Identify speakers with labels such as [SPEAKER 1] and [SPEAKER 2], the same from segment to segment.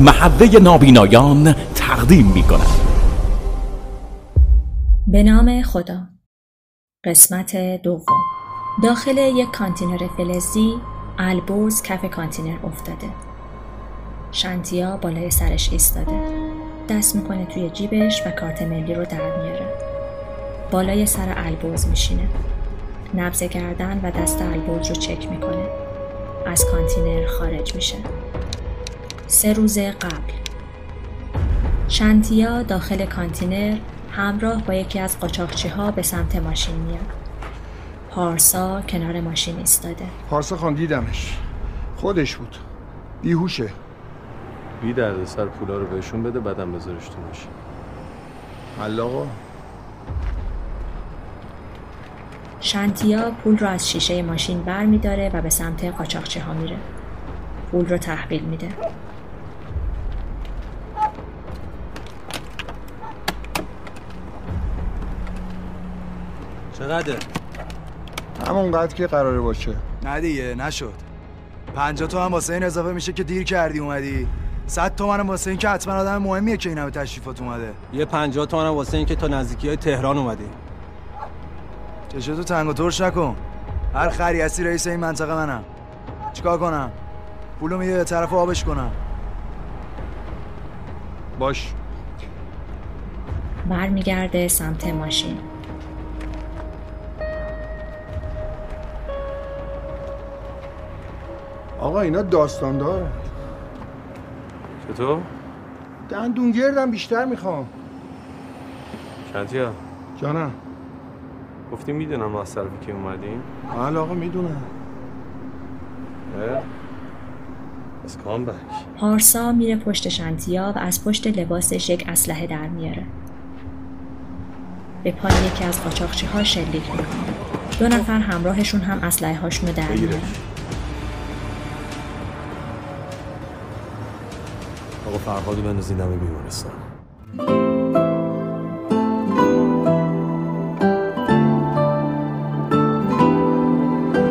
[SPEAKER 1] محله نابینایان تقدیم می کند
[SPEAKER 2] به نام خدا. قسمت دوم. داخل یک کانتینر فلزی البرز کف کانتینر افتاده. شنتیا بالای سرش ایستاده. دست می‌کنه توی جیبش و کارت ملی رو در میاره. بالای سر البرز میشینه. نبز گردن و دست البرز رو چک می‌کنه. از کانتینر خارج میشه. سه روز قبل. شنتیا داخل کانتینر همراه با یکی از قاچاقچی ها به سمت ماشین میاد. پارسا کنار ماشین ایستاده.
[SPEAKER 3] پارسا خان دیدمش. خودش بود. بیهوشه.
[SPEAKER 4] بی درد سر پولا رو بهشون بده بعدم بذارش تو ماشین.
[SPEAKER 3] حل آقا
[SPEAKER 2] شنتیا پول رو از شیشه ماشین بر می داره و به سمت قاچاقچی ها میره. پول رو تحویل میده.
[SPEAKER 5] چقدر؟
[SPEAKER 3] همون قد که قراره باشه.
[SPEAKER 5] نه دیگه نشد. پنجاه تو هم واسه این اضافه میشه که دیر کردی اومدی. صد تومنم واسه این که حتما آدم مهمیه که این همه تشریفات اومده.
[SPEAKER 6] یه پنجاه تومنم واسه این که تا نزدیکی های تهران اومدی.
[SPEAKER 5] چشتو تنگ و ترش نکن. هر خری هستی رئیس این منطقه منم. چیکار کنم؟ پولو میده به طرف آبش کنم.
[SPEAKER 3] باش.
[SPEAKER 2] برمیگرده سمت ماشین.
[SPEAKER 3] آقا اینا داستان داره
[SPEAKER 4] چطور؟
[SPEAKER 3] دندون گردم بیشتر می‌خوام.
[SPEAKER 4] شنتیا
[SPEAKER 3] جانم
[SPEAKER 4] گفتی می‌دونم از طرفی که اومدیم
[SPEAKER 3] حال آقا می‌دونم.
[SPEAKER 2] پارسا میره پشت شنتیا و از پشت لباسش یک اسلحه در میاره. به پای یکی از قاچاقچی ها شلیک می‌کنه. دو نفر همراهشون هم اسلحه هاشون رو در
[SPEAKER 4] بگیرش. آقا فرهادو بندازین دم بیمارستان.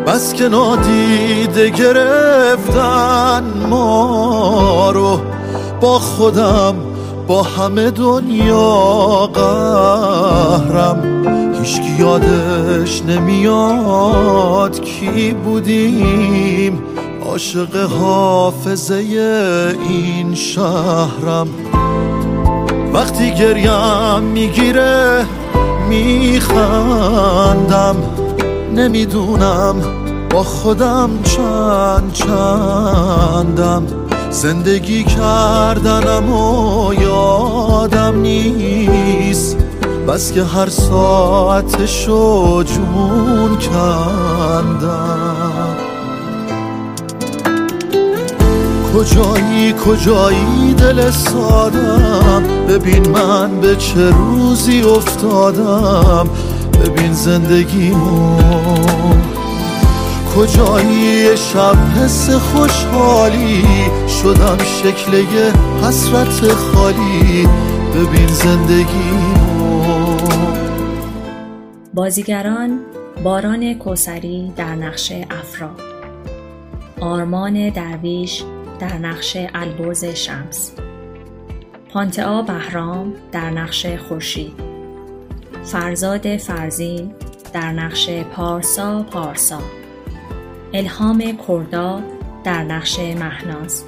[SPEAKER 7] بس که نادیده گرفتن ما رو با خودم با همه دنیا قهرم. هیچکی یادش نمیاد کی بودیم. عاشق حافظه این شهرم. وقتی گریم می‌گیره میخندم. نمی‌دونم با خودم چند چندم. زندگی کردنم و یادم نیست. بس که هر ساعتشو جون کندم. کجایی کجایی دل سادم؟ ببین من به چه روزی افتادم؟ ببین زندگیمو. کجایی شب حس خوشحالی؟ شدم شکل یه حسرت خالی. ببین زندگیمو.
[SPEAKER 2] بازیگران باران کوسری در نقش افراد. آرمان درویش در نقش البرز شمس. پانتئا بهرام در نقش خورشید. فرزاد فرزین در نقش پارسا پارسا. الهام کردا در نقش مهناز.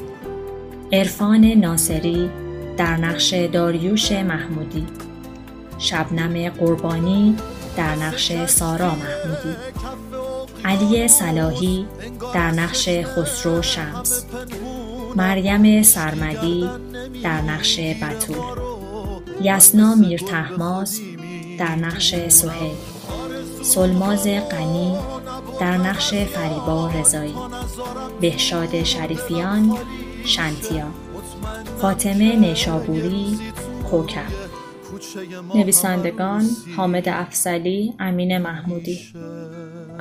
[SPEAKER 2] عرفان ناصری در نقش داریوش محمودی. شبنم قربانی در نقش سارا محمودی. علی صلاحی در نقش خسرو شمس. مریم سرمدی در نقش بتول یسنا میر تحماس در نقش سهیل سلماز غنی در نقش فریبا رضایی بهشاد شریفیان شنتیا فاطمه نیشابوری کوکب. نویسندگان حامد افزلی امین محمودی.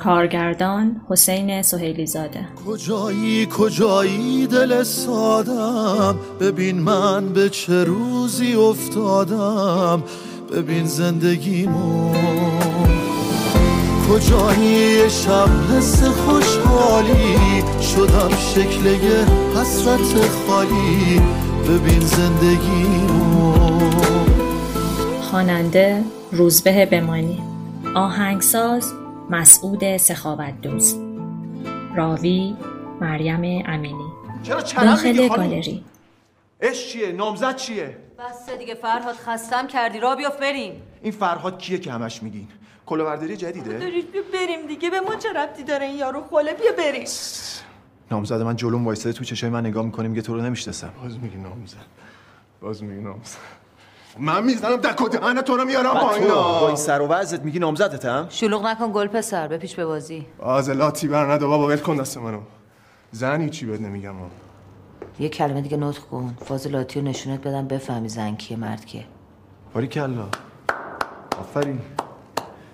[SPEAKER 2] کارگردان حسین سهیلی زاده
[SPEAKER 7] کجایی کجایی دل سادم؟ ببین من به چه روزی افتادم؟ ببین زندگیمو کجایی شب حس خوشحالی؟ شدم شکل یه حسرت خالی. ببین زندگیمو
[SPEAKER 2] خواننده روزبه بمانی. آهنگساز مسعود سخاوت دوست راوی مریم امینی.
[SPEAKER 8] چرا
[SPEAKER 2] داخل؟ گالری.
[SPEAKER 8] اش چیه؟ نامزد چیه؟
[SPEAKER 9] بس دیگه فرهاد خستم کردی. را بیافت بریم.
[SPEAKER 8] این فرهاد کیه که همش میگین؟ کلاهبرداری جدیده؟
[SPEAKER 9] دارید بیا بریم دیگه. به ما چه ربطی داره این یارو؟ خله بیا بریم.
[SPEAKER 8] نامزد من جلوم وایساده تو چشای من نگاه می‌کنه میگه تو رو نمی‌شناسم.
[SPEAKER 10] باز میگی نامزد. باز میگی نامزد. من می‌زنم دک و دهن تو رو میارم پایینا
[SPEAKER 8] با این سر و وضعت میگی نامزدتم
[SPEAKER 9] شلوغ نکن گل پسر به بازی.
[SPEAKER 10] آزلاتی بر ندا بابا ول کن دست منو. زنی چی بهت نمیگم ها.
[SPEAKER 9] یه کلمه دیگه نطق کن. فاضلاتی رو نشونت بدم بفهمی زن کیه مرد کیه.
[SPEAKER 8] باری کلا. آفرین.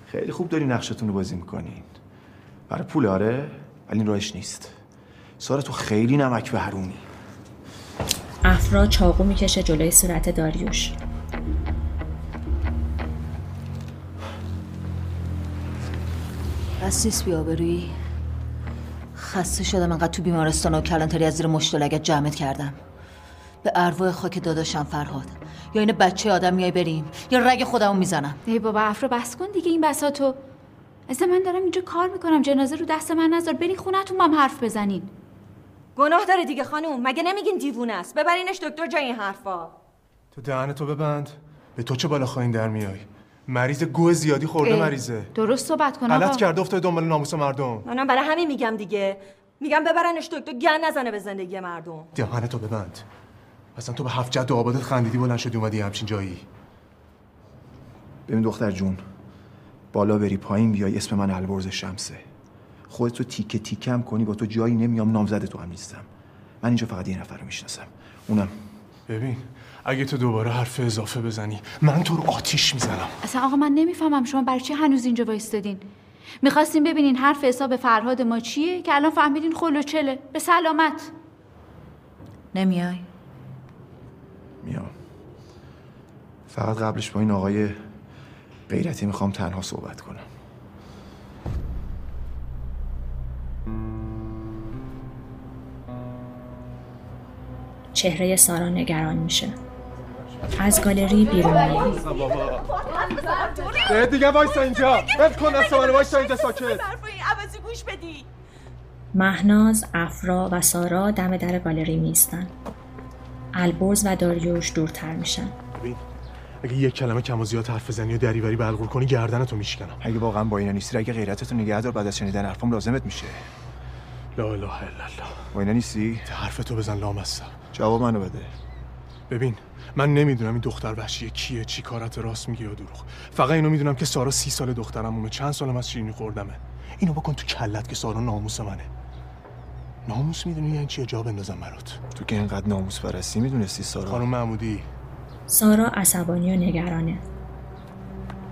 [SPEAKER 8] خیلی خوب داری نقشتون رو بازی می‌کنین. برای پول آره؟ ولی این راهش نیست. سارا تو خیلی نمک به حرومی
[SPEAKER 2] افرا چاقو می‌کشه جلوی صورت داریوش.
[SPEAKER 9] بس نیست بیا بروی. خسته شدم انقدر تو بیمارستان و کلانتری از زیر مشت و لگت جمعت کردم. به ارواح خاک داداشم فرهاد. یا این بچه آدم میای بریم. یا رگ خودمو می‌زنم.
[SPEAKER 11] ای بابا افرا بس کن دیگه این بساتو اصلا من دارم اینجا کار می‌کنم. جنازه رو دست من نذار. برین خونتون با هم حرف بزنین.
[SPEAKER 12] گناه داره دیگه خانوم. مگه نمیگین دیوونه است؟ ببرینش دکتر جای این حرفا.
[SPEAKER 10] تو دهن تو ببند. به تو چه بالا خواهین در میای؟ مریض گوه زیادی خورده
[SPEAKER 11] اه،
[SPEAKER 10] مریضه.
[SPEAKER 11] درست صحبت کن
[SPEAKER 10] غلط کرده افتاده دنبال ناموس مردم.
[SPEAKER 12] منم برای همین میگم دیگه. میگم ببرنش دکتر گن نزنه به زندگی مردم.
[SPEAKER 10] دهن تو ببند. اصلا تو به هفت جد و آبادت خندیدی بلند شدی اومدی همچین جایی.
[SPEAKER 8] ببین دختر جون بالا بری پایین بیای اسم من البرز شمسه. خودتو تیکه تیکم کنی با تو جایی نمیام نامزد تو هم نیستم. من اینجا فقط یه نفر رو می‌شناسم. اونم.
[SPEAKER 10] ببین اگه تو دوباره حرف اضافه بزنی من تو رو آتیش می‌زنم.
[SPEAKER 11] اصلا آقا من نمی‌فهمم شما برای چی هنوز اینجا وایستادین. می‌خواستین ببینین حرف حساب فرهاد ما چیه که الان فهمیدین خل و چله. به سلامت.
[SPEAKER 9] نمیای؟
[SPEAKER 8] میام. فقط قبلش با این آقای غیرتی می‌خوام تنها صحبت کنم.
[SPEAKER 2] چهره سارا نگران میشه. از گالری بیرون میاد
[SPEAKER 10] به دیگه وایسا اینجا. ول کن دست منو وایسا اینجا ساکت.
[SPEAKER 12] عوضی گوش بدی.
[SPEAKER 2] مهناز، افرا و سارا دم در گالری میستن البرز و داریوش دورتر میشن.
[SPEAKER 10] اگه یک کلمه کم و زیاد حرف بزنی و دریوری بلغور کنی گردنتو میشکنم.
[SPEAKER 8] اگه واقعا با اینا نیستی اگه غیرتتو نگه دار بعد از شنیدن حرفم لازمت میشه.
[SPEAKER 10] لا اله الا الله.
[SPEAKER 8] با اینا نیستی؟
[SPEAKER 10] حرفتو بزن لامصب.
[SPEAKER 8] جواب منو بده.
[SPEAKER 10] ببین من نمی‌دونم این دختر وحشیه کیه چی کارت راست میگه یا دروغ. فقط اینو می‌دونم که سارا سی سال دخترمونه. چند سالم از شیرینی خوردمه. اینو بکن تو کلت که سارا ناموس منه. ناموس می‌دونی یعنی چیه؟ جا بندازم برات.
[SPEAKER 8] تو که اینقدر ناموس پرستی می‌دونستی سارا؟
[SPEAKER 10] خانم محمودی.
[SPEAKER 2] سارا عصبانی و نگرانه.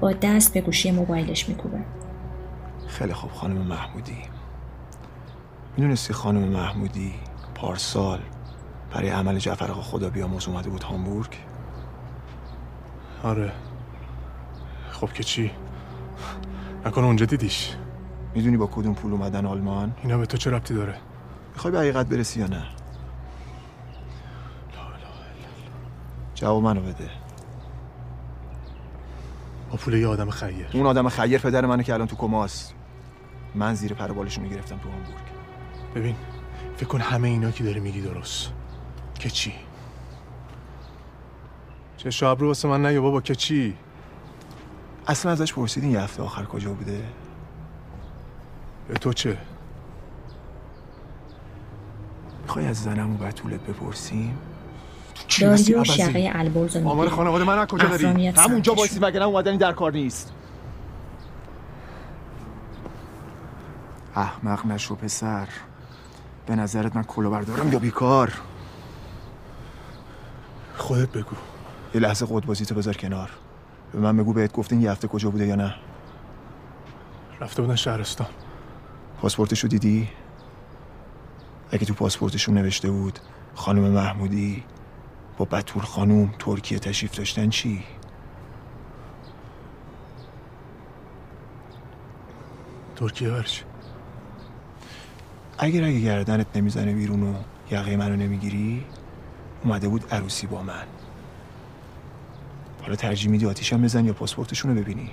[SPEAKER 2] با دست به گوشی موبایلش میکوبه.
[SPEAKER 8] خیلی خوب خانم محمودی. می‌دونستی خانم محمودی پارسال برای عمل جعفر آقا خدا بیامرز اومده بود هامبورگ؟
[SPEAKER 10] آره. خب که چی؟ نکنه اونجا دیدیش.
[SPEAKER 8] می‌دونی با کدوم پول اومدن آلمان؟
[SPEAKER 10] اینا به تو چه ربطی داره؟
[SPEAKER 8] می‌خوای به حقیقت برسی یا نه؟ جواب منو بده.
[SPEAKER 10] با پول یه آدم خیر.
[SPEAKER 8] اون آدم خیر پدر منه که الان تو کماست من زیر پر بالشو می‌گرفتم تو هامبورگ.
[SPEAKER 10] ببین فکر کن همه اینا که داری میگی درست. که چی؟ چه شب رو واسه من نگه بابا که چی؟
[SPEAKER 8] اصلا ازش پرسیدین یه هفته آخر کجا بوده؟
[SPEAKER 10] به تو چه؟
[SPEAKER 8] می‌خوای از زنم و بتولت بپرسیم؟
[SPEAKER 2] داریوش یقه البرز رو
[SPEAKER 8] آمار خانواده من کجا داری؟ همونجا. وایسی وگرنه اومدنی در کار نیست؟ احمق نشو پسر. به نظرت من کلاهبردارم یا بیکار؟
[SPEAKER 10] خودت بگو.
[SPEAKER 8] یه لحظه قدبازی تو بذار کنار. به من بگو بهت گفتین یه هفته کجا بوده یا نه.
[SPEAKER 10] رفته بودن شهرستان.
[SPEAKER 8] پاسپورتشو دیدی؟ اگه تو پاسپورتشون نوشته بود خانم محمودی با بتول خانوم ترکیه تشریف داشتن چی؟
[SPEAKER 10] ترکیه برچی
[SPEAKER 8] اگر اگه گردنت نمی‌زنه بیرون و یقه منو نمی‌گیری اومده بود عروسی با من. حالا ترجیح میدی آتیشم بزن یا پاسپورتشون رو ببینی؟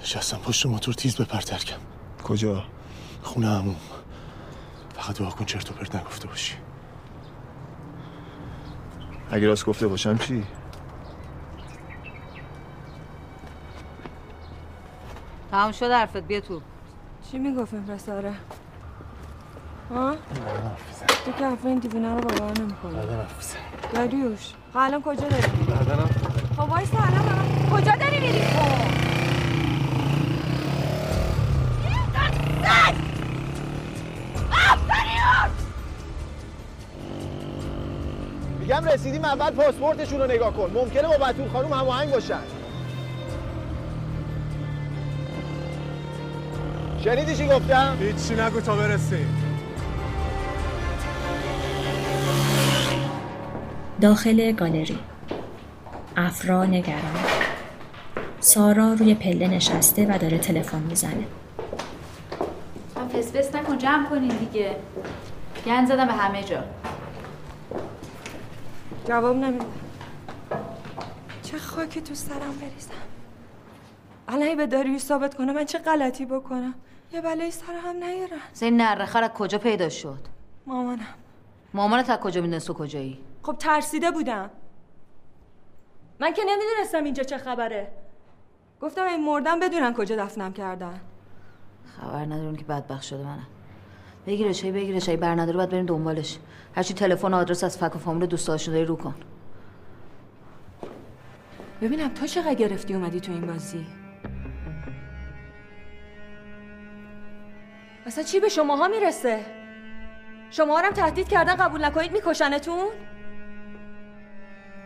[SPEAKER 10] نشستم پشت موتور تیز بپر ترکم
[SPEAKER 8] کجا؟
[SPEAKER 10] خونه همون فقط دعا کن چرت و پرت نگفته باشی.
[SPEAKER 8] اگه راست گفته باشم چی؟
[SPEAKER 9] تمام شد حرفت بیا تو.
[SPEAKER 12] چی می‌گفت این پسره؟ ها؟ تو که حرف این دیوونه رو باور نمی‌کنی.
[SPEAKER 10] بعدا حرف
[SPEAKER 12] داریوش خب الان کجا داری؟
[SPEAKER 10] بعدا
[SPEAKER 12] خب وایسا الان الان. کجا داری میری؟ خب.
[SPEAKER 13] میگم رسیدیم اول پاسپورتشون رو نگاه کن. ممکنه با بتول خانم هماهنگ باشن. شنیدی چی گفتم؟
[SPEAKER 10] هیچی نگو تا برسیم
[SPEAKER 2] داخل گالری. افرا نگران. سارا روی پله نشسته و داره تلفن می‌زنه.
[SPEAKER 11] هم فسفس نکن جمع کنین دیگه. گن زدم به همه جا.
[SPEAKER 12] جواب نمیده چه خاکی تو سرم بریزم. الهی به داریوش ثابت کنه من چه غلطی بکنم؟ یه بلایی سر هم نیارن.
[SPEAKER 9] این نرخر از کجا پیدا شد؟
[SPEAKER 12] مامانم.
[SPEAKER 9] مامانت از کجا می‌دونست تو کجایی؟
[SPEAKER 12] خب ترسیده بودم. من که نمی‌دونستم اینجا چه خبره. گفتم این مردم بدونن کجا دفنم کردن.
[SPEAKER 9] خبر ندارم که بدبخت شده منم. بگیرش هی بگیرش هی بر نداره باید بریم دنبالش. هرچی تلفن و آدرس از فک و فامیل دوست داری رو کن.
[SPEAKER 12] ببینم تو چقدر گرفتی اومدی تو این بازی؟ اصلا چی به شماها می‌رسه؟ شما هم تهدید کردن قبول نکنید میکشنتون؟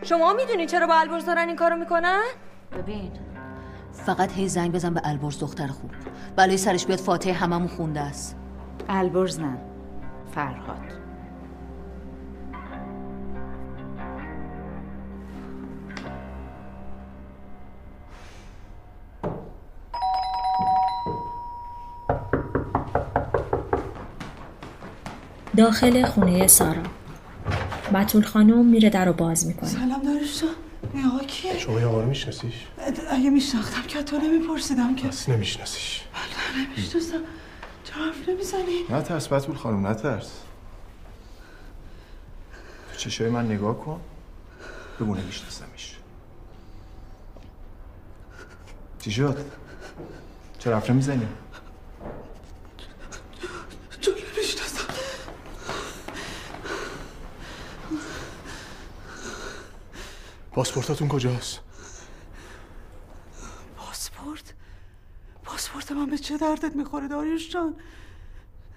[SPEAKER 12] شما می‌دونین چرا با البرز دارن این کارو می‌کنن؟
[SPEAKER 9] ببین فقط هی زنگ بزن به البرز دختر خوب. بلای سرش بیاد فاتحه هممون خونده است.
[SPEAKER 11] البرز نه فرهاد.
[SPEAKER 2] داخل خونه سارا بتول خانم میره در رو باز می‌کنه
[SPEAKER 14] سلام داریوش این آقا کیه؟
[SPEAKER 10] شما یه آقا رو میشناسیش؟
[SPEAKER 14] اگه میشناختم که تو نمیپرسیدم که
[SPEAKER 10] بس نمیشناسیش
[SPEAKER 14] بله نمی‌شناسم چرا حرف نمی‌زنی؟
[SPEAKER 8] نه ترس بتول خانم نه ترس تو چشای من نگاه کن بگو نمیشناسمش چی شد؟ چرا حرف نمی‌زنی؟
[SPEAKER 10] پاسپورتاتون کجاست؟
[SPEAKER 14] پاسپورت؟ پاسپورت من به چه دردت می‌خوره داریوش جان؟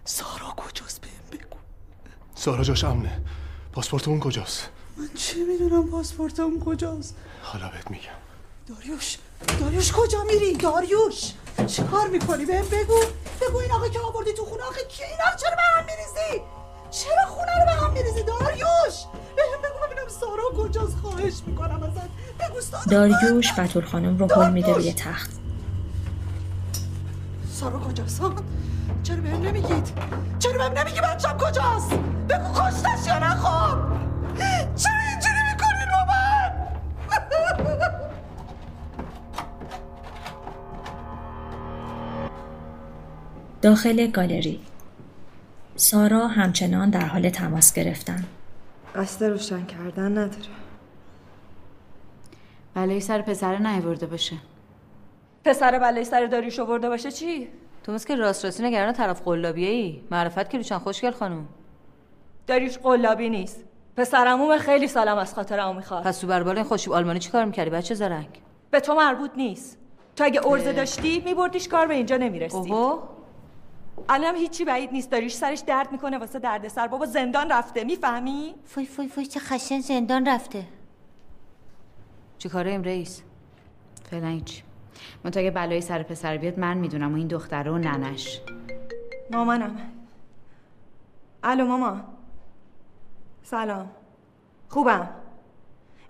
[SPEAKER 14] سارا کجاست بهم بگو.
[SPEAKER 10] سارا جاش امنه. پاسپورت اون کجاست؟
[SPEAKER 14] من چی می‌دونم پاسپورت اون کجاست؟
[SPEAKER 10] حالا بهت میگم.
[SPEAKER 14] داریوش داریوش کجا میری؟ داریوش چی کار می‌کنی؟ بهم بگو. بگو این آقا که آوردی تو خونه. آخه کی؟ اینا رو چرا به هم میریزی؟ چرا خونه رو به هم میریزی؟ داریوش ببینم سارا کجاست؟ خواهش می‌کنم ازت. بگو
[SPEAKER 2] داریوش بتول خانم رو هل میده روی تخت.
[SPEAKER 14] سارا کجاست؟ چرا بهم نمیگید؟ چرا بهم نمیگی بچم کجاست؟ بگو کشتش یا نه خب؟ چرا اینجوری می‌کنین با من؟
[SPEAKER 2] داخل گالری. سارا همچنان در حال تماس گرفتن.
[SPEAKER 12] قصد روشن کردن نداره.
[SPEAKER 11] بلای سر پسر نیورده باشه.
[SPEAKER 12] پسر بلای سر داریوش آورده باشه چی؟
[SPEAKER 9] تو مثل که راست راستی نگران طرف قلابیه ای معرفت که روشن خوشگل خانوم
[SPEAKER 12] داریوش قلابی نیست. پسرموم خیلی سالم از خاطر می‌خواد.
[SPEAKER 9] پس تو بربال این خوشیب آلمانی چی کار می‌کردی بچه زرنگ؟
[SPEAKER 12] به تو مربوط نیست. تو اگه ارزه داشتی میبردیش کار به اینجا نمی‌رسی.
[SPEAKER 9] اوهو
[SPEAKER 12] الان هیچی بعید نیست. داریوش سرش درد می‌کنه واسه دردسر. بابا زندان رفته می‌فهمی؟
[SPEAKER 9] فوی فوی فوی چه خشن زندان رفته. چی کاره ایم رئیس؟
[SPEAKER 11] فعلا هیچ. من تا اگه بلای سر پسر بیاد من می‌دونم و این دختره و ننش.
[SPEAKER 12] مامانم. الو ماما. سلام. خوبم؟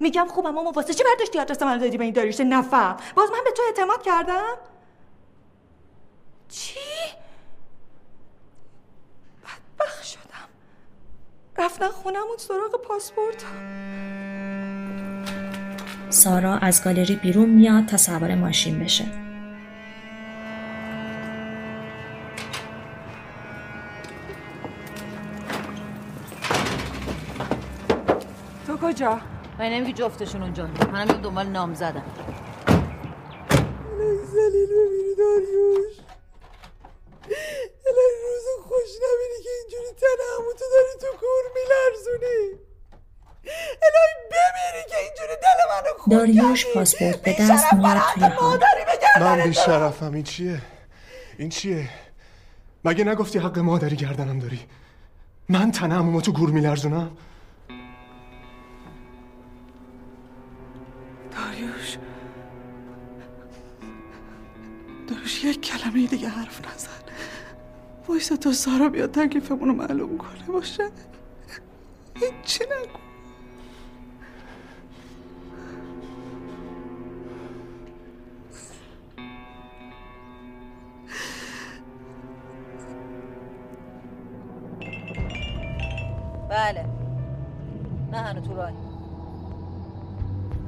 [SPEAKER 12] میگم خوبم ماما. واسه چی برداشتی آدرس من دادی؟ به این داریوش نفهم. باز من به تو اعتماد کردم؟ چی؟ بدبخ شدم. رفتن خونمون سراغ پاسپورت.
[SPEAKER 2] سارا از گالری بیرون میاد تا سوار ماشین بشه.
[SPEAKER 12] تو کجا؟
[SPEAKER 9] من نمیگی جفتشون اونجا منم دنبال نام زدم
[SPEAKER 15] زلیل ببینی داریوش الهی روز خوش نبینی که اینجوری تن هموتو داری تو کور میلرزونی الهی بمیری که اینجوری دل منو خون
[SPEAKER 2] داریوش پاسپورت به دست میاد توی حال.
[SPEAKER 10] من بیشرفم این چیه؟ این چیه؟ مگه نگفتی حق مادری گردنم داری؟ من تن عمومو تو گور میلرزونم؟
[SPEAKER 15] داریوش داریوش یک کلمه دیگه حرف نزن وایسا تا سارا بیاد تکلیفمون رو معلوم کنه باشه هیچی نگو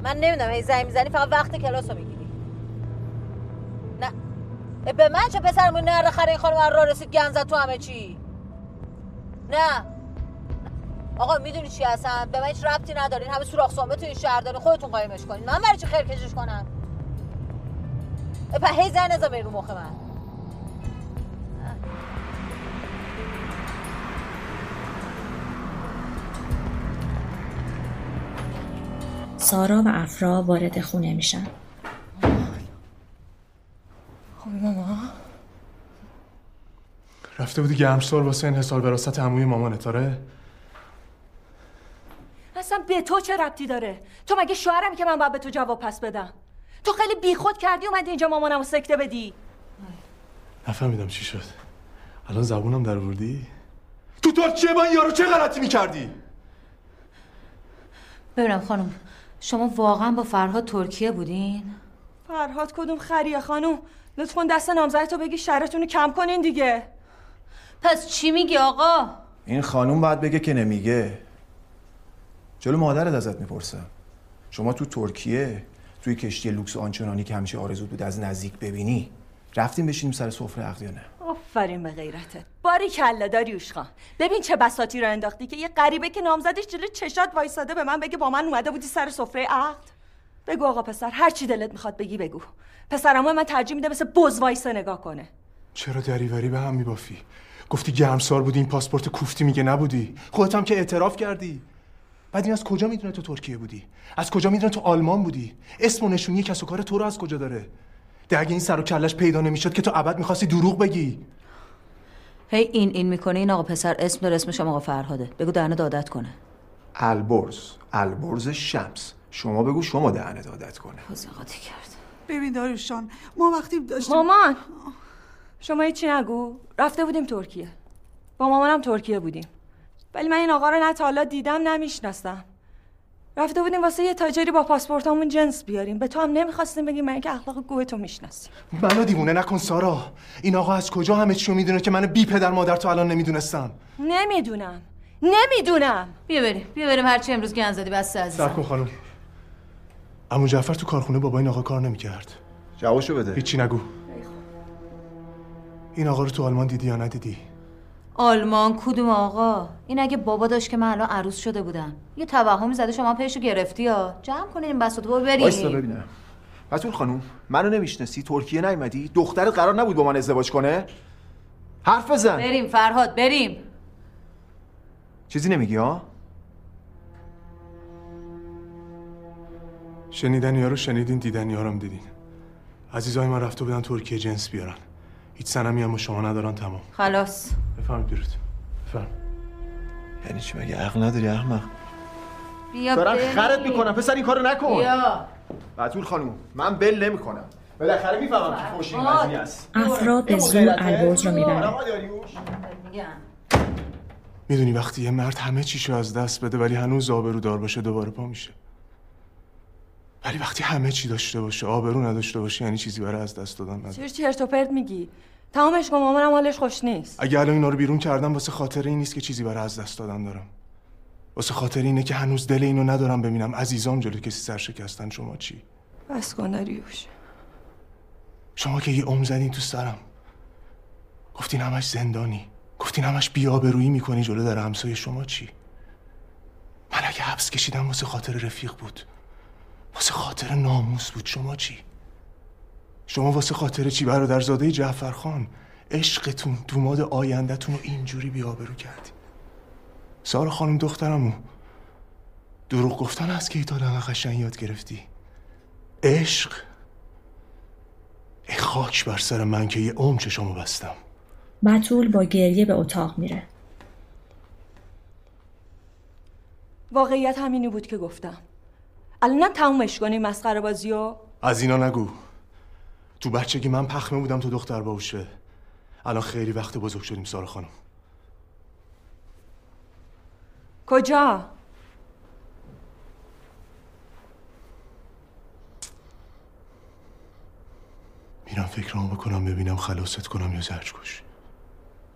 [SPEAKER 9] من نمی‌دونم هی زنگ می‌زنی فقط وقت کلاس رو می‌گیری. نه. به من چه پسرمون نره خره این خانم را رسید گن زد تو همه چی. نه. آقا می‌دونی چی هستن به من هیچ ربطی ندارین. همه سوراخ سومه تو این شهر دارین خودتون قایمش کنین. من برای چی خیرکشش کنم؟ اه، په هی زن نزا رو مخ من.
[SPEAKER 2] سارا و افرا وارد خونه میشن.
[SPEAKER 15] خوبی ماما
[SPEAKER 10] رفته بودی گرمسار واسه این حسال وراثت عموی مامانت آره؟
[SPEAKER 12] اصلا به تو چه ربطی داره تو مگه شوهرمی که من باید به تو جواب پس بدم تو خیلی بیخود کردی اومدی اینجا مامانم رو سکته بدی
[SPEAKER 10] نفهمیدم چی شد الان زبونم در وردی؟ تو ترکیه با این یارو چه غلطی می‌کردی؟
[SPEAKER 9] ببینم خانم شما واقعا با فرهاد ترکیه بودین؟
[SPEAKER 12] فرهاد کدوم خریه خانوم لطفا دست نامزدتو بگی شرتون رو کم کنین دیگه
[SPEAKER 9] پس چی میگی آقا؟
[SPEAKER 8] این خانوم باید بگه که نمیگه جلو مادرت ازت می‌پرسم شما تو ترکیه توی کشتی لوکس آنچنانی که همیشه آرزو بود از نزدیک ببینی رفتیم بشینیم سر سفره عقد یا نه؟
[SPEAKER 12] آفرین به غیرتت. باری کلا داریوش خان. ببین چه بساتی رو انداختی که یه غریبه که نامزدش جلو چشات وایساده به من بگه با من اومده بودی سر سفره عقد. بگو آقا پسر هر چی دلت می‌خواد بگی بگو. پسرمو من ترجیح میده مثل بز وایسه نگاه کنه.
[SPEAKER 10] چرا دریوری به هم میبافی؟ گفتی گرمسار بودی این پاسپورت کوفتی میگه نبودی. خودت هم که اعتراف کردی. بعد این از کجا می‌دونه تو ترکیه بودی؟ از کجا می‌دونه تو آلمان بودی؟ اسم و نشونی کس و کار تو رو از کجا داره؟ ده اگه این سر و کلش پیدا نمی‌شد که تو ابد می‌خواستی دروغ بگی.
[SPEAKER 9] هی این این می‌کنه. این آقا پسر اسم داره اسمش آقا فرهاده. بگو دهنه دادت کنه.
[SPEAKER 8] البرز. البرز شمس. شما بگو شما دهنت عادت کنه.
[SPEAKER 9] حوزقاتی کرد.
[SPEAKER 15] ببین داریوش جان ما وقتی داشتیم
[SPEAKER 12] مامان! شما هیچی نگو. رفته بودیم ترکیه. با مامانم ترکیه بودیم. ولی من این آقا رو نه تا حالا دیدم نمی‌شناسم رفته بودیم واسه یه تاجری با پاسپورتامون جنس بیاریم. به تو هم نمی‌خواستیم بگیم من که اخلاق گوه تو می‌شناسی.
[SPEAKER 10] منو دیوونه نکن سارا. این آقا از کجا همه چیو می‌دونه که من بی پدر مادر تو الان نمی‌دونستم؟
[SPEAKER 12] نمی‌دونم. نمی‌دونم.
[SPEAKER 9] بیا بریم. بیا بریم. هرچی امروز گن زدی بس عزیزم.
[SPEAKER 10] کن خانم. عمو جعفر تو کارخونه بابا این آقا کار نمی‌کرد.
[SPEAKER 8] جوابشو بده.
[SPEAKER 10] هیچی نگو. این آقا رو تو آلمان دیدی یا ندیدی؟
[SPEAKER 9] آلمان کدوم آقا؟ این اگه بابا داشت که من الان عروس شده بودم. یه توهمی زده شما پیشو گرفتی یا جمع کنین این بساطو بریم.
[SPEAKER 8] وایسا ببینم. بتول خانوم منو نمی‌شناسی ترکیه نیومدی دخترت قرار نبود با من ازدواج کنه؟ حرف بزن.
[SPEAKER 9] بریم فرهاد بریم.
[SPEAKER 8] چیزی نمیگی ها؟
[SPEAKER 10] شنیدنی ها رو شنیدین دیدنی ها رو هم دیدین. عزیزای من رفته بودن ترکیه جنس بیارن. هیچ سنمی هم با شما ندارن تمام.
[SPEAKER 9] خلاص.
[SPEAKER 10] بفرمایید بیرود بفرم
[SPEAKER 8] یعنی چی مگه عقل نداری احمق؟
[SPEAKER 9] بیا
[SPEAKER 8] دارن
[SPEAKER 9] بریم.
[SPEAKER 8] خرت می‌کنم پسر این کارو نکن.
[SPEAKER 9] بیا.
[SPEAKER 8] بتول خانوم من بل نمی‌کنم. بالاخره می‌فهمم که پشت این قضیه است.
[SPEAKER 2] افرا به زور البرز رو
[SPEAKER 10] می‌دونی وقتی یه مرد همه چیشو از دست بده ولی هنوز آبرودار باشه دوباره پا میشه. ولی وقتی همه چی داشته باشه آبرو نداشته باشه یعنی چیزی برای از دست دادن نداره.
[SPEAKER 12] چرا چرت و پرت میگی؟ تمامش کن مامانم حالش خوش نیست.
[SPEAKER 10] اگه الان اینا رو بیرون کردم واسه خاطر این نیست که چیزی برای از دست دادن دارم. واسه خاطر اینه که هنوز دل اینو ندارم ببینم. عزیزام جلو کسی سرشکستن شما چی؟
[SPEAKER 12] بس کن داریوش
[SPEAKER 10] شما که یه عمر زدین تو سرم. گفتین همش زندانی. گفتین همش بیابرویی می‌کنی جلو در همسایه شما چی؟ من اگه حبس کشیدم واسه خاطر رفیق بود. واسه خاطر ناموس بود. شما چی؟ شما واسه خاطر چی برادرزاده جعفر خان عشقتون دوماد آیندهتون رو اینجوری بیابرو کردی؟ سارا خانم دخترمو. دروغ گفتن از که ایتال انقدر قشنگ یاد گرفتی. عشق؟ ای خاک بر سر من که یه عمر چشامو بستم.
[SPEAKER 2] بتول با گریه به اتاق میره.
[SPEAKER 12] واقعیت همینی بود که گفتم. الانم تمومش کنی مسخره بازی و
[SPEAKER 10] از اینا نگو. تو بچگی من پخمه بودم تو دختر باوشه الان خیلی وقت بزرگ شدیم سارا خانم.
[SPEAKER 12] کجا؟
[SPEAKER 10] میرم فکرامو بکنم ببینم خلاصت کنم یا زرج کش.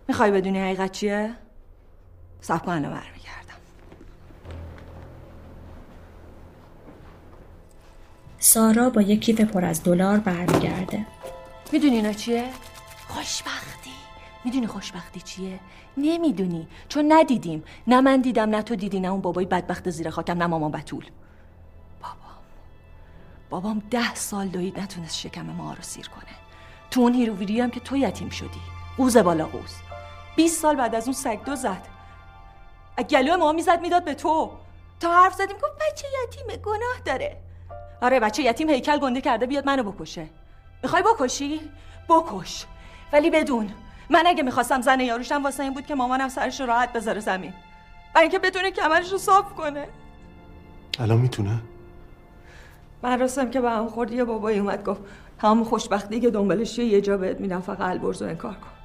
[SPEAKER 12] می‌خوای بدونی حقیقت چیه؟ صبر کن الان برمیگردم
[SPEAKER 2] سارا با یک کیف پر از دلار برمیگرده.
[SPEAKER 12] می‌دونی اینا چیه؟ خوشبختی. می‌دونی خوشبختی چیه؟ نمی‌دونی. چون ندیدیم. نه من دیدم نه تو دیدی نه اون بابای بدبخت زیر خاکم نه مامان بتول. بابام. بابام ده سال دوید نتونست شکم ما رو سیر کنه. تو اون هیروویری هم که تو یتیم شدی. قوز بالا قوز. 20 سال بعد از اون سگ دو زد. گلو ما می‌زد می‌داد به تو. تا حرف زدیم گفت بچه یتیمه گناه داره. آره بچه یتیم هیکل گنده کرده بیاد منو بکشه. می‌خوای بکشی؟ بکش. ولی بدون. من اگه می‌خواستم زن یاروشم واسه این بود که مامانم سرش رو راحت بذاره زمین. برای اینکه بتونه کمرش رو صاف کنه.
[SPEAKER 10] الان می‌تونه؟
[SPEAKER 12] من راستم که به هم خورد یه بابایی اومد گفت تمام خوشبختی که دنبالش یه جا بهت میدم فقط البرز رو انکار کن.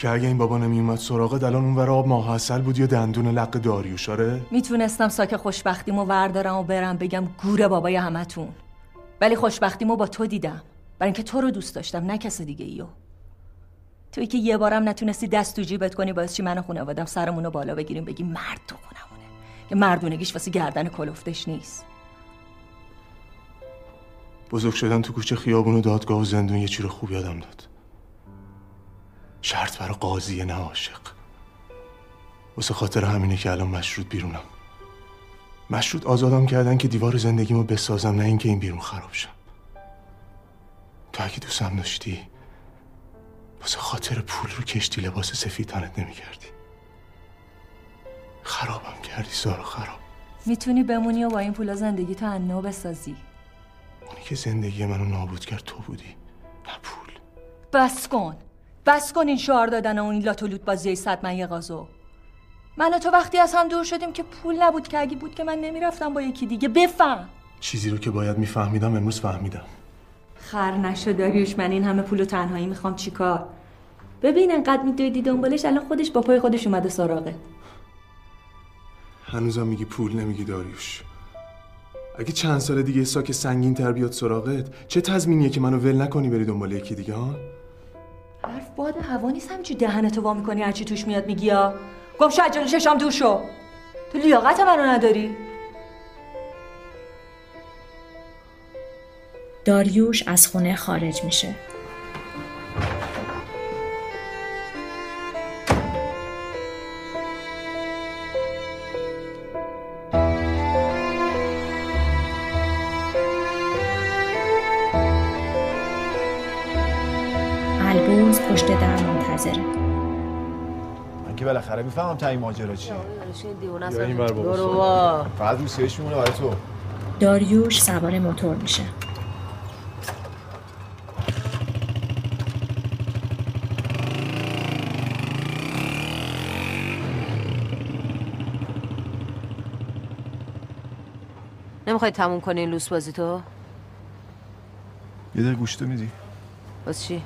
[SPEAKER 10] که اگه این بابا نمیومد سراغت الان اون آب ماه اصل بود یا دندون لق داریوش آره
[SPEAKER 12] می‌تونستم ساک خوشبختیمو وردارم و برم بگم گوره بابای همتون. ولی خوشبختیمو با تو دیدم. برای اینکه تو رو دوست داشتم نه کس دیگه ایو توی که یه بارم نتونستی دست تو جیبت کنی باعث چی؟ من و خانوادم سرمون رو بالا بگیریم بگی مرد تو خونمونه. که مردونگیش واسه گردن کلفتش نیست.
[SPEAKER 10] بزرگ شدن تو کوچه خیابون و دادگاه و زندون یه چیز خوب یادم داد. شرط برای قاضی نه عاشق واسه خاطر همینه که الان مشروط بیرونم. مشروط آزادم کردن که دیوار زندگیمو بسازم نه اینکه این بیرون خراب شم. تو اگه دوستم داشتی واسه خاطر پول رو کشتی لباس سفید تنت نمی‌کردی. خرابم کردی سارا خراب.
[SPEAKER 12] می‌تونی بمونی و با این پولا زندگی تو انو بسازی.
[SPEAKER 10] اونی که زندگی منو نابود کرد تو بودی
[SPEAKER 12] بس کن. بس کن این شعار دادن و این لات و لوت بازی صد من یه غازو. من و تو وقتی از هم دور شدیم که پول نبود که اگه بود که من نمی‌رفتم با یکی دیگه. بفهم.
[SPEAKER 10] چیزی رو که باید میفهمیدم امروز فهمیدم.
[SPEAKER 12] خر نشو داریوش من این همه پول و تنهایی می‌خوام. چیکار ببین انقدر میدویدی دنبالش الان خودش با پای خودش اومده سراغه.
[SPEAKER 10] هنوزم میگی پول نمیگی داریوش. اگه چند سال دیگه ساک سنگین تر بیاد سراغت چه تضمینیه که منو ول نکنی بری دنبال یکی دیگه ها؟
[SPEAKER 12] حرف باد هوا نیست همینجور دهنتو وا می‌کنی هرچی توش میاد میگی یا. گم شو از جلو ششام دور شو. تو لیاقت منو نداری.
[SPEAKER 2] داریوش از خونه خارج میشه.
[SPEAKER 16] بالاخره می‌فهمم تا این ماجرا چیه.
[SPEAKER 4] یا این بر بابا
[SPEAKER 16] فقط روسیهش میمونه برای تو.
[SPEAKER 2] داریوش سوار موتور میشه.
[SPEAKER 9] نمی‌خوای تموم کنی این لوس بازی تو؟
[SPEAKER 8] یه دقیقه گوشتو میدی.
[SPEAKER 9] باز چی؟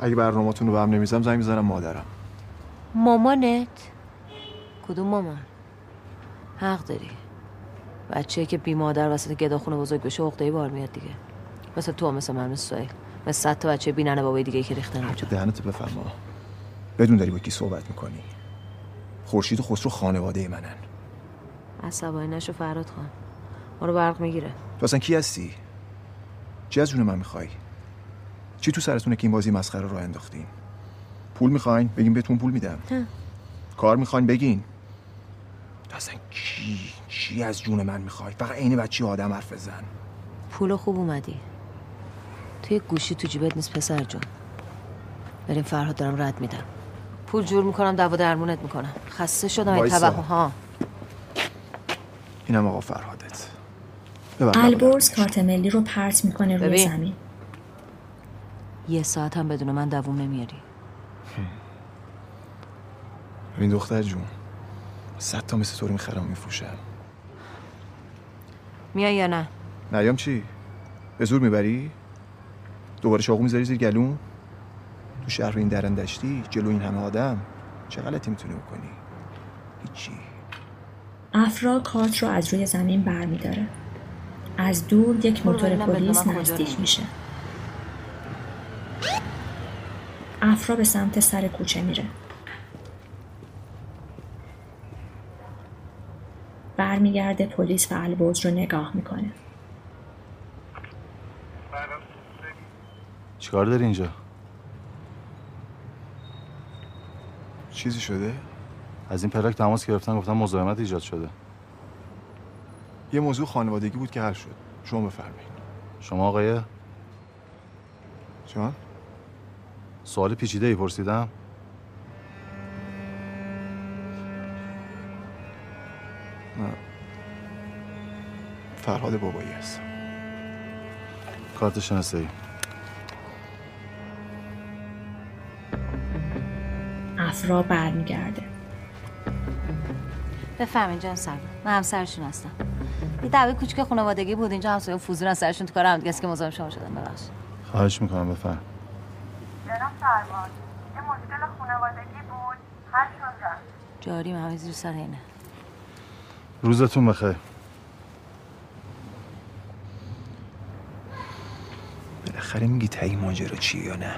[SPEAKER 8] اگه برنامه‌تون رو به هم نمیزم زنگ می‌زنم مادرم.
[SPEAKER 9] مامانت؟ کدوم مامان؟ حق داری. بچه که بی مادر وسط گداخونه بزرگ بشه عقده بار میاد دیگه. مثل تو مثل من مثل سوهیل مثل صد تا بچه بی ننه بابای دیگه که ریختن اونجا.
[SPEAKER 8] دهنتو بفرما. بدون داری با کی صحبت می‌کنی. خورشید و خسرو خانواده منن.
[SPEAKER 9] عصبانی نشو فراد خان. ما رو برق می‌گیره.
[SPEAKER 8] تو اصلا کی هستی؟ چی از جون من می‌خوای؟ چی تو سرتونه که این بازی مسخره رو انداختین پول می‌خواین؟ بگین بهتون پول میدم. کار می‌خواین؟ بگین. تو اصلا کی چی از جون من می‌خوای؟ فقط عین بچه آدم حرف بزن.
[SPEAKER 9] پول خوب اومدی. توی گوشی تو جیبت نیست پسر جون. بریم فرهاد دارم رد میدم. پول جور می‌کنم دوا درمونت می‌کنم. خسته شدم این. توهم ها.
[SPEAKER 8] اینم آقا فرهادت. ببر
[SPEAKER 2] البرز کارت ملی رو پرت می‌کنه روی. زمین.
[SPEAKER 9] یه ساعت هم بدون من دووم نمیاری.
[SPEAKER 8] ببین دختر جون صد تا مثل تو رو می‌خرم و میفروشم
[SPEAKER 9] میای یا نه؟
[SPEAKER 8] نیام چی؟ به زور می‌بری؟ دوباره چاقو می‌ذاری زیر گلون تو شهر این درندشتی جلو این همه آدم چه غلطی می‌تونی بکنی؟ هیچی.
[SPEAKER 2] افرا کارت رو از روی زمین برمیداره. از دور یک موتور پلیس نزدیک. میشه. افرا به سمت سر کوچه میره. برمیگرده پلیس و البرز رو نگاه می‌کنه.
[SPEAKER 4] چیکار داری اینجا؟
[SPEAKER 8] چیزی شده؟
[SPEAKER 4] از این پلاک تماس گرفتن گفتن مزاحمت ایجاد شده.
[SPEAKER 8] یه موضوع خانوادگی بود که حل شد. شما بفرمایید.
[SPEAKER 4] شما آقای؟
[SPEAKER 8] جان
[SPEAKER 4] سوال پیچیده ای پرسیدم.
[SPEAKER 8] نه فرهاد بابایی هست.
[SPEAKER 4] کارت شناسایی.
[SPEAKER 2] افرا برمیگرده.
[SPEAKER 9] بفهمین جان سلام. من همسرشون هستم. یه دعوه کوچیک خانوادگی بود. اینجا همسایه فوزور از سرشون تو کار هم که مزاحم شما شدم ببخش
[SPEAKER 4] خواهش می‌کنم بفرم.
[SPEAKER 17] جناب سرباز یه مشکل خانوادگی بود. حل شد
[SPEAKER 9] جاری همه زیر سر اینه.
[SPEAKER 4] روزتون بخیر.
[SPEAKER 8] بالاخره میگی تایی ماجرا چیه یا نه؟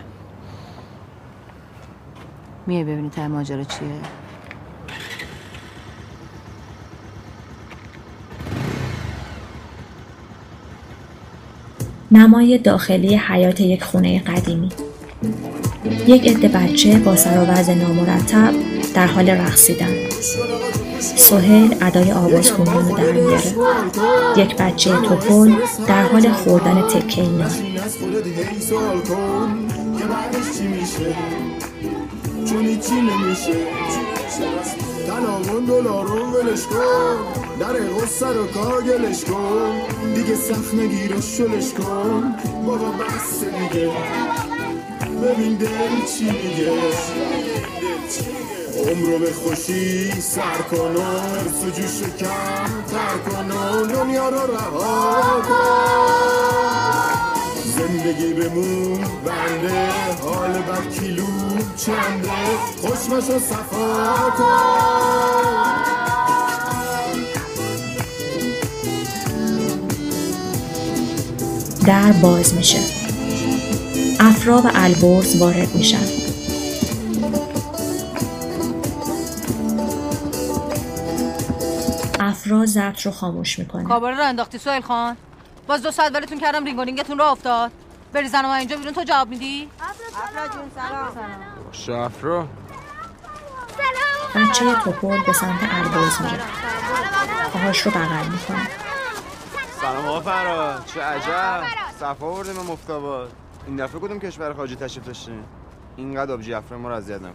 [SPEAKER 9] میای ببینی ته ماجرا چیه؟
[SPEAKER 2] نمای داخلی حیات یک خونه قدیمی. یک عده بچه با سر و وضع نامرتب در حال رقصیدن. سهیل ادای آواز خوندن رو در میاره. یک بچه توپل در حال خوردن تکه
[SPEAKER 18] کن در غصه کاگلش کن. دیگه سخت نگیر و کن. بابا بس دیگه. ببین دل چی میگه. عمرو به خوشی سر کن و حرس و جوش کم تر کن و دنیا رو رها زندگی بمون بنده حال بد کیلو چنده؟ خوشمش و صفا
[SPEAKER 2] در باز میشه. افرا و البرز وارد میشن. افرا ضبط رو خاموش می‌کنه
[SPEAKER 9] کاباره رو انداختی سوهل خان. باز دو ساعت ولتون کردم رینگولینگتون رو افتاد. بری زن ما اینجا بیرون تو جواب میدی؟
[SPEAKER 12] افرا. جون سلام.
[SPEAKER 5] شفرا
[SPEAKER 2] بچه توپل به سمت البرز میره. پاهاش رو بغل می‌کنه.
[SPEAKER 5] سلام آقا فراد چه عجب. صفا آوردیم به مفتاباد. این دفعه کدوم کشور خارجی تشریف داشتین؟ اینقدر آبجی افره ما رو اذیت نکن.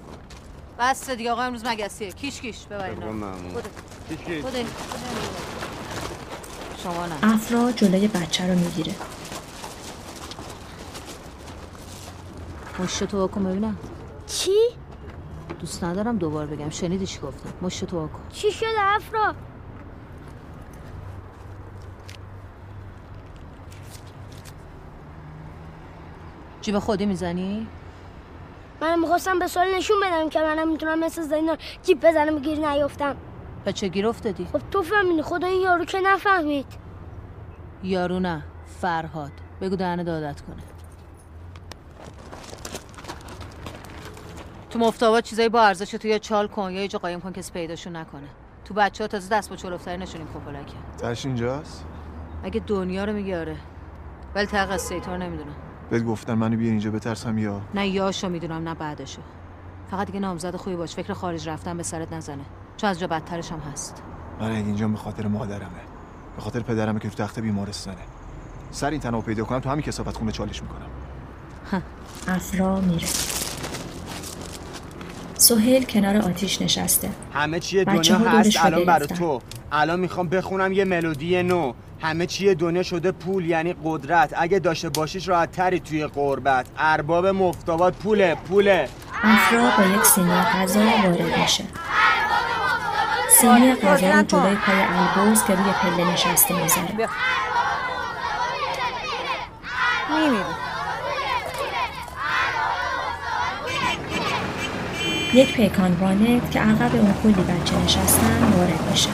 [SPEAKER 9] بس دیگه آقا امروز مگسیه کیش کیش. ببرین
[SPEAKER 5] کیش کیش.
[SPEAKER 9] شما نه.
[SPEAKER 2] افرا جلوی بچه رو می‌گیره.
[SPEAKER 9] مشت تو واکن ببینم.
[SPEAKER 19] چی؟
[SPEAKER 9] دوست ندارم دوبار بگم. شنیدی چی گفتم؟ مشت تو واکن
[SPEAKER 19] چی شده افرا؟
[SPEAKER 9] جیب خودی می‌زنی؟
[SPEAKER 19] من می‌خواستم به سوال نشون بدم که منم می‌تونم مثل زینا جیب بزنم و گیر نیفتم.
[SPEAKER 9] چه گیر افتادی؟
[SPEAKER 19] خب تو فهمیدی خدا این یارو که نفهمید.
[SPEAKER 9] یارو نه فرهاد. بگو دهن دادت کنه. تو مفتابات چیزایی با ارزش تو یا چال کن یا یه جا قایم کن کسی پیداشون نکنه. تو بچه ها تازه دست با چلوفتری نشونیم کپولکه
[SPEAKER 8] ترش اینجاست؟
[SPEAKER 9] اگه دنیا رو میگی آره. ولی تو رو نمی‌دونم
[SPEAKER 8] بهت گفتن منو بیار اینجا بترسم یا؟
[SPEAKER 9] نه یاشو می‌دونم نه بعدشو. فقط دیگه نامزد خوبی باش فکر خارج رفتن به سرت نزنه. چون از جا بدترش هم هست.
[SPEAKER 8] من اگه اینجا به خاطر مادرمه. به خاطر پدرمه که تو تخت بیمارستانه. سر این تنها پیدا کنم تو همین کسافت خونه چالش می‌کنم.
[SPEAKER 2] افرا میره. سهیل کنار آتیش نشسته.
[SPEAKER 20] همه چیه دنیا هست الان
[SPEAKER 2] گرفتن.
[SPEAKER 20] تو. الان می‌خوام بخونم یه ملودی نو. همه چیه دنیا شده پول یعنی قدرت. اگه داشته باشیش راحت تری توی قربت ارباب مفتابات پوله پوله.
[SPEAKER 2] افرا با یک سینی غذا وارد میشه. سینی غذا رو جلوی پای البرز که روی پله نشسته می‌ذاره. یک پیکان وانت که عقب اون کلی بچه نشستن وارد میشه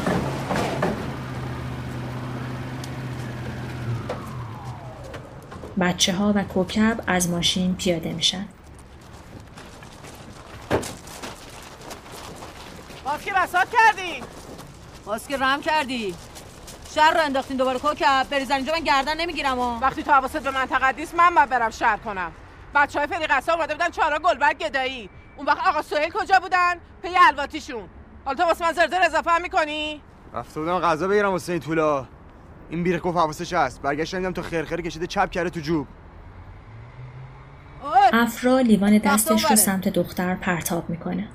[SPEAKER 2] بچه ها و کوکب از ماشین پیاده میشن.
[SPEAKER 21] باز که بساط کردی.
[SPEAKER 9] باز که رم کردی. شهر رو انداختین دوباره کوکب. بریزن اینجا من گردن نمی‌گیرم و
[SPEAKER 21] وقتی تو حواست به منطقه نیست من باید برم شهر کنم. بچه های فری قصه اومده بودن چهارا گلبرگ گدایی. اون وقت آقا سهیل کجا بودن؟ پی الواتیشون. حالا تو واسه من زرزر اضافه هم می‌کنی؟
[SPEAKER 20] رفته بودم غذا بگیرم واسه این طولا. این بیره گفت حواسش هست. برگشتم دیدم تو خرخره کشیده چپ کرده تو جوب.
[SPEAKER 2] افرا لیوان دستش رو. سمت دختر پرتاب می‌کنه.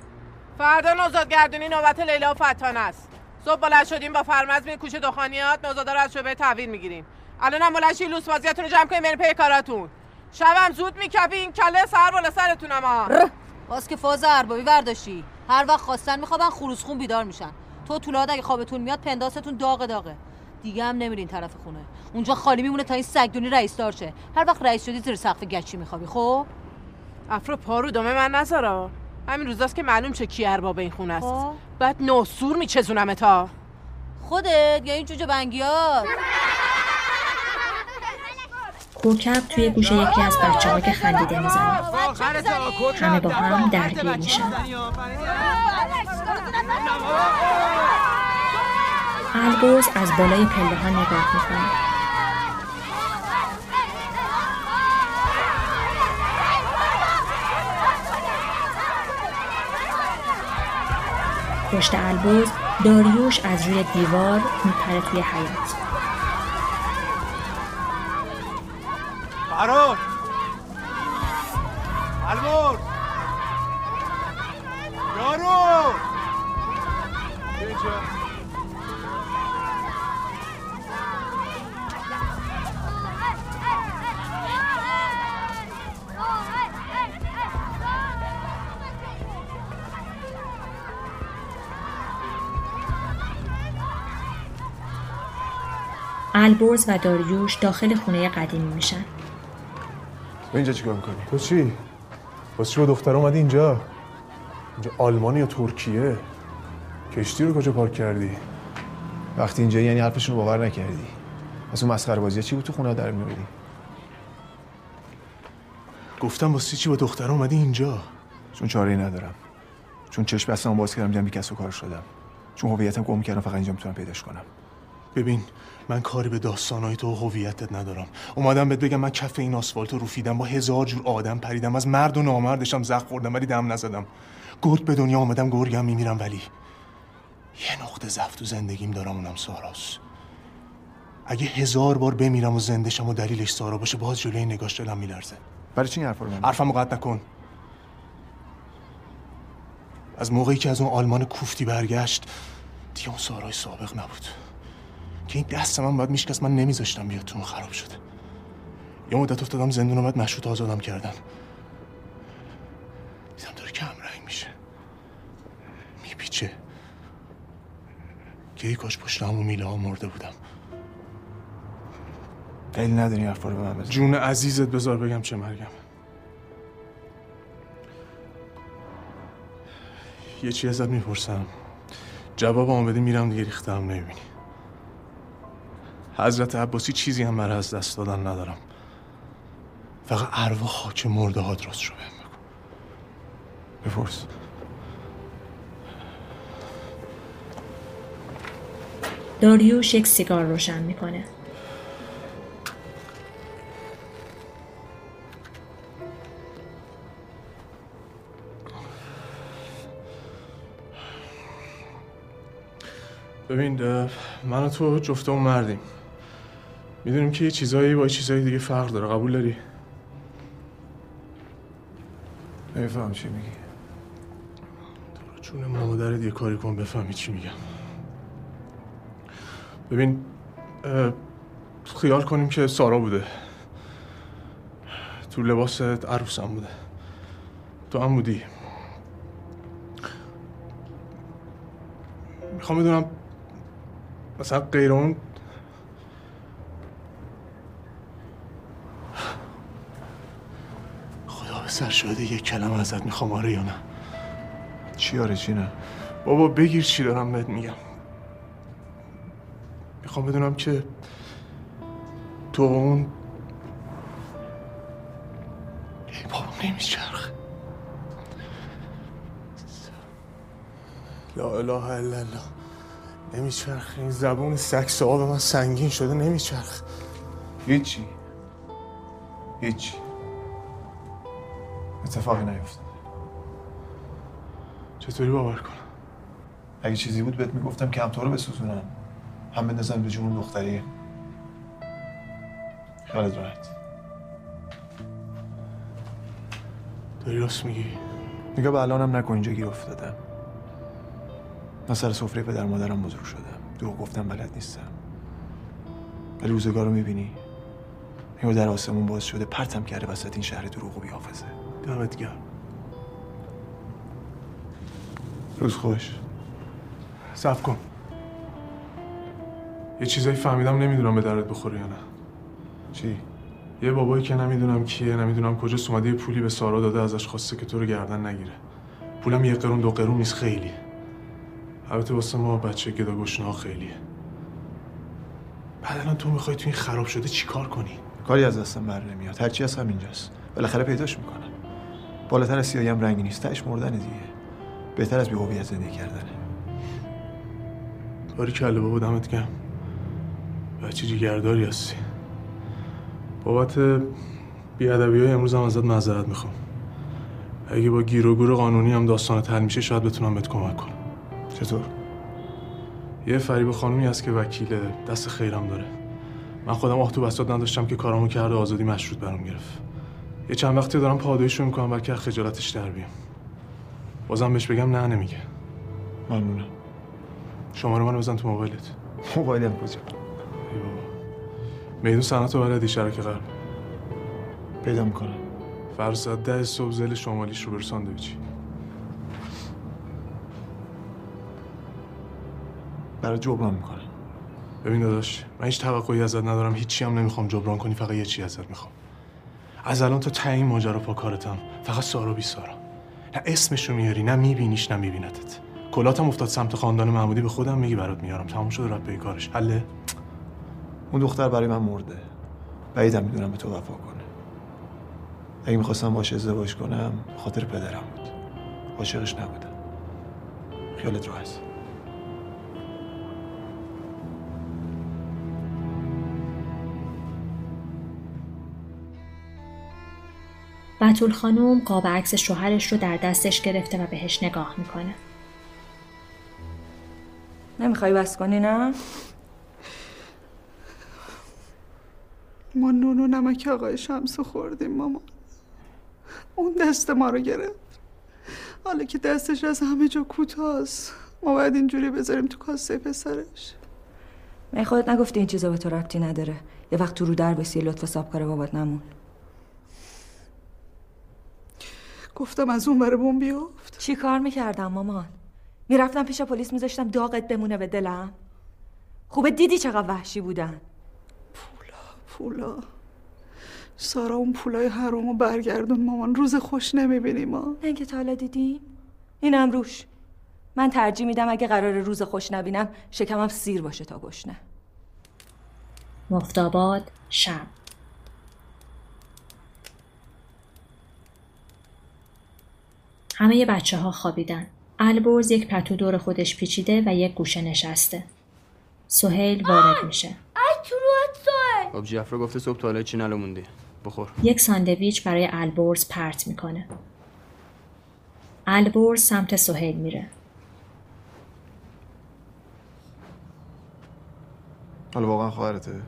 [SPEAKER 21] فردا نوزادگردونی نوبت لیلا و فتانه است. صبح بلند شدیم با فرمز میریم کوچه دخانیات. نوزادا رو از شعبه تحویل می‌گیریم. الان هم بلند لوس بازیاتون رو جمع کنیم بریم پی کاراتون. شبم زود میکپین کله سر بالا سرتونم ها.
[SPEAKER 9] باز که فاز اربابی برداشتی. هر وقت خواستن میخوابن خروس خون بیدار میشن. تو طولاد اگه خوابتون میاد پنداستون داغ داغه. دیگه هم نمیرین طرف خونه. اونجا خالی میمونه تا این سگدونی رئیس دار شه. هر وقت رئیس شدی زیر سقف گچی میخوابی خب؟
[SPEAKER 21] افرا پارو دامه من نذارا همین روزاست که معلوم چه کی ارباب این خونه است.
[SPEAKER 9] خب.
[SPEAKER 21] بعد ناسور میچزونم تا
[SPEAKER 9] خودت یا این جوجه بنگیات
[SPEAKER 2] کوکب توی گوش یکی از بچه ها که خندیده می‌زنه. همه با هم درگیر میشن. البرز از بالای پله ها نگاه می‌کنه. پشت البرز داریوش از روی دیوار میپره توی حیات
[SPEAKER 5] فراد البرز یارو.
[SPEAKER 2] البرز و داریوش داخل خونه قدیمی میشن.
[SPEAKER 10] اینجا چیکار می‌کنی؟ تو چی؟ واسه چی با دختر اومدی اینجا؟ اینجا آلمان یا ترکیه؟ کشتی رو کجا پارک کردی؟
[SPEAKER 8] وقتی اینجا یعنی حرفشون رو باور نکردی از اون مسخره بازی چی بود تو خونه در میوردی
[SPEAKER 10] گفتم واسه چی با دختر اومدی اینجا؟
[SPEAKER 8] چون چاره ندارم چون چشم بستم باز کردم دیدم و کار شدم چون هویتم گم کردم فقط اینجا می‌تونم پیداش کنم
[SPEAKER 10] ببین من کاری به داستانهای تو و هویتت ندارم. اومدم بهت بگم من کف این آسفالت رو روفیدم با هزار جور آدم پریدم از مرد و نامردشم زخ خوردم ولی دم نزدم. گرگ به دنیا آمدم گرگم میمیرم ولی یه نقطه ضعف تو زندگیم دارم اونم ساراست. اگه هزار بار بمیرم و زندشم و دلیلش سارا باشه باز جلوی نگاش دلم میلرزه.
[SPEAKER 8] برای چی این حرفا رو
[SPEAKER 10] حرفمو قطع نکن. از موقعی که از اون آلمان کوفتی برگشت دیگه اون سارای سابق نبود. که این دست من باید میشکست من نمیذاشتم بیاد تو خراب شده. یه مدت افتادم زندون اومد مشروط آزادم کردن. دیدم داره کم رنگ میشه. میپیچه. که کاش پشت همون میله ها مرده بودم.
[SPEAKER 8] دلیل نداری حرفا رو به من بزن
[SPEAKER 10] جون عزیزت بذار بگم چه مرگم. یه چی ازت می‌پرسم. جواب آمده میرم دیگه ریخته هم نمی‌بینی. حضرت عباسی چیزی هم برای از دست دادن ندارم. فقط ارواح خاک مرده ها درست شو بهم بگو. بپرس.
[SPEAKER 2] داریوش یک سیگار روشن می‌کنه.
[SPEAKER 10] ببین من و تو جفتمون مردیم. می‌دونیم که یه چیزایی با چیزایی دیگه فرق داره. قبول داری؟
[SPEAKER 8] نمیفهم چی میگی؟
[SPEAKER 10] چون مادرت یه کاری کن بفهمی چی میگم. ببین خیال کنیم که سارا بوده. تو لباس عروسم بوده. تو هم بودی. می‌خوام بدونم مثلا غیر اون خدا به سر شده یه کلمه ازت می‌خوام آره یا نه؟
[SPEAKER 8] چی آره چی نه؟
[SPEAKER 10] بابا بگیر چی دارم بهت میگم. می‌خوام بدونم که تو اون ای بابا نمیچرخ. لا اله الا الله. نمیچرخ. این زبون سگ صاحب من سنگین شده نمیچرخ.
[SPEAKER 8] هیچی. هیچی. اتفاقی نیفتاد.
[SPEAKER 10] چطوری باور کنم؟
[SPEAKER 8] اگه چیزی بود بهت می‌گفتم که هم تو رو بسوزونم هم بندازم به جون دختری. خیالت راحت.
[SPEAKER 10] داری راست میگی.
[SPEAKER 8] نگاه به الانم نکن اینجا گیر افتادم من سر سفره پدر مادرم بزرگ شدم دروغ گفتم بلد نیستم. ولی روزگار رو می‌بینی. نگاه در آسمون باز شده پرتم کرده وسط این شهر دروغ و بیافزه
[SPEAKER 10] دمت گرم.
[SPEAKER 8] روز خوش.
[SPEAKER 10] صف کن. یه چیزایی فهمیدم نمی‌دونم به درد بخوره یا نه.
[SPEAKER 8] چی؟
[SPEAKER 10] یه بابایی که نمی‌دونم کیه نمی‌دونم کجاست اومده یه پولی به سارا داده ازش خواسته که تو رو گردن نگیره. پولم یه قرون دو قرون نیست خیلی. البته واسه ما بچه گدا گشنه خیلیه. بعد الان تو می‌خوای تو این خراب شده چیکار کنی؟
[SPEAKER 8] کاری از دستم بر نمیاد. هرچی هست همینجاست. بالاخره پیداش می‌کنم. بالاتر از سیاهی هم رنگی نیست تهش مردن دیگه. بهتر از بی‌هویت زندگی کردنه
[SPEAKER 10] باری کله بابا دمت گرم. بچه جیگرداری هستی. بابت بیادبی های امروز هم ازت معذرت می‌خوام. اگه با گیر و گور قانونی هم داستانت حل میشه شاید بتونم بهت کمک کنم.
[SPEAKER 8] چطور؟
[SPEAKER 10] یه فریب خانومی هست که وکیل دست خیرم داره. من خودم آه تو بساط نداشتم که کارامو کرده آزادی مشروط برام گرفت. یه چند وقتی دارم پادایشو می‌کنم بلکه از خجالتش در بیام. بازم بهش بگم نه نمیگه.
[SPEAKER 8] ممنونم.
[SPEAKER 10] شماره منو بزن تو موبایلت.
[SPEAKER 8] موبایلم کجا؟
[SPEAKER 10] ای بابا. میدون صنعت و بلدی شرک غرب
[SPEAKER 8] پیدا می‌کنم.
[SPEAKER 10] ساعت ده صبح زل شمالیش رو بر ساندویچی
[SPEAKER 8] برای جبران می‌کنم.
[SPEAKER 10] ببین داداش من هیچ توقعی ازت ندارم هیچی هم نمی‌خوام جبران کنی فقط یه چی ازت می‌خوام. از الان تا ته این ماجرا پا کارتم فقط سارا بی سارا نه اسمشو میاری نه میبینیش نه میبینتت. کلاتم افتاد سمت خاندان محمودی به خودم میگی برات میارم. تموم شده رفت به کارش. حله؟
[SPEAKER 8] اون دختر برای من مرده. بعیدم می‌دونم به تو وفا کنه. اگه می‌خواستم باش ازدواج کنم خاطر پدرم بود. عاشقش نبودم. خیالت راحت.
[SPEAKER 2] بتول خانم قاب عکس شوهرش رو در دستش گرفته و بهش نگاه می‌کنه.
[SPEAKER 12] نمی‌خوای بس کنی نه؟
[SPEAKER 15] ما نون و نمک آقای شمسو خوردیم مامان اون دست ما رو گرفت. حالا که دستش از همه جا کوتاست ما باید اینجوری بذاریم تو کاسه پسرش.
[SPEAKER 12] من خودت نگفتی این چیزا به تو ربطی نداره. یه وقت تو رو در بسی لطف سابکار بابات نمون.
[SPEAKER 15] گفتم از اون بره بوم بیفت.
[SPEAKER 12] چی کار می‌کردم مامان؟ می‌رفتم پیش پلیس میذاشتم داغت بمونه به دلم. خوبه دیدی چقدر وحشی بودن.
[SPEAKER 15] پولا سارا اون پولای حرومو برگردون مامان روز خوش نمی‌بینی ما.
[SPEAKER 12] نه اینکه تا حالا دیدیم. اینم روش. من ترجیح میدم اگه قرار روز خوش نبینم شکمم سیر باشه تا گشنه.
[SPEAKER 2] مفتاباد شب. همه بچه ها خوابیدن. البرز یک پتو دور خودش پیچیده و یک گوشه نشسته. سهیل وارد میشه.
[SPEAKER 19] ای تو
[SPEAKER 20] خب افرا گفته صبح تا حالا چی نلو موندی بخور
[SPEAKER 2] یک ساندویچ برای البرز پرت می‌کنه. البرز سمت سهیل میره.
[SPEAKER 8] حالا واقعا خواهرته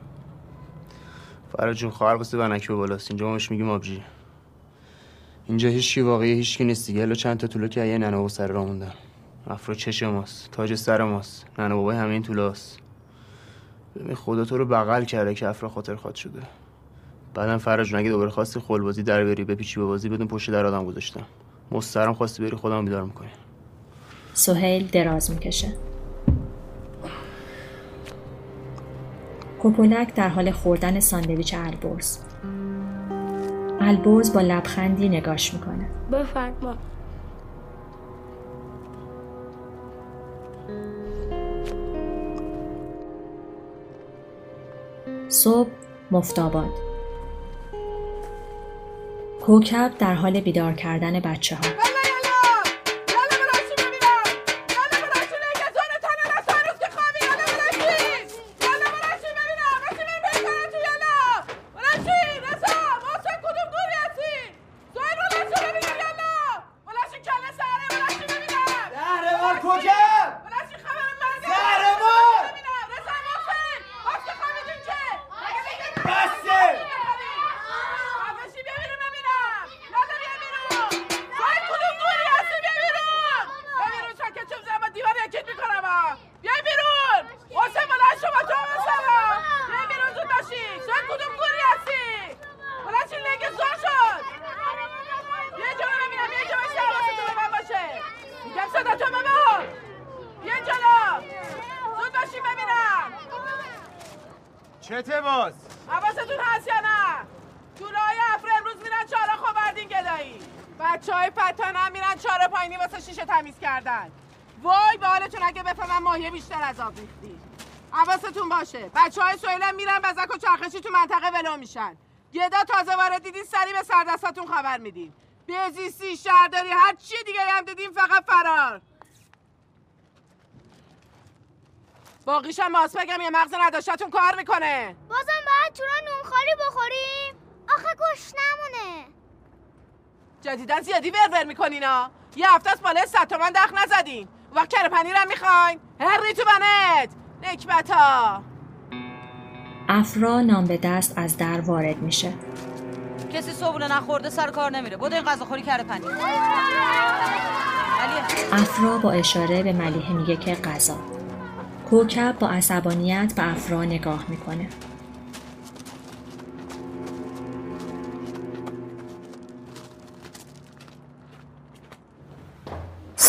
[SPEAKER 20] فراد جون خواهر واسه ونکی به بالاست اینجا میگیم آبجی اینجا هیچکی واقعی هیچکی نیست دیگه. الا چند تا طولو که یه ننه سر راه موندن. افرا چش ماست. تاج سر ماست. ننه بابای همه این طولاست ببین خدا تو رو بغل کرده که افرا خاطر خواد شده. بعدم جون اگه دوباره خواستی خلبازی در بری بپیچی به بازی بدون پشت در آدم گذاشتم مسترم خواستی بری خودم بیدار می‌کنی.
[SPEAKER 2] سهیل دراز می‌کشه. کوپولک در حال خوردن ساندویچ البرز. البرز با لبخندی نگاش می‌کنه.
[SPEAKER 19] بفرما.
[SPEAKER 2] صبح مفتاباد کوکب در حال بیدار کردن بچه ها
[SPEAKER 21] بچه های فتان هم میرن چهارا پایینی واسه شیشه تمیز کردن. وای به حالتون اگه بفهمم ماهیه بیشتر از آب ریختی. حواستون باشه. بچه های سویلم میرن بزک و چرخشی تو منطقه ولو میشن. گدا تازه وارد دیدین سری به سردستاتون خبر میدین. بزیستی شهرداری هر چی دیگه هم دیدین فقط فرار. باقیشم ماس بگم یه مغز نداشتتون کار می‌کنه.
[SPEAKER 19] بازم باید چورا نونخالی بخوریم؟ آخه گوش نمونه
[SPEAKER 21] جدیدن زیادی ورور میکنینا یه هفته از بالای صد تومن دخل نزدین. وقت کره پنیرم می‌خواین. هری تو بنت. نکبتا.
[SPEAKER 2] افرا نام به دست از در وارد میشه.
[SPEAKER 9] کسی صبحونه نخورده سر کار نمیره. بود این غذاخوری کره پنیر.
[SPEAKER 2] افرا با اشاره به ملیحه میگه که غذا. کوکب با عصبانیت به افرا نگاه می‌کنه.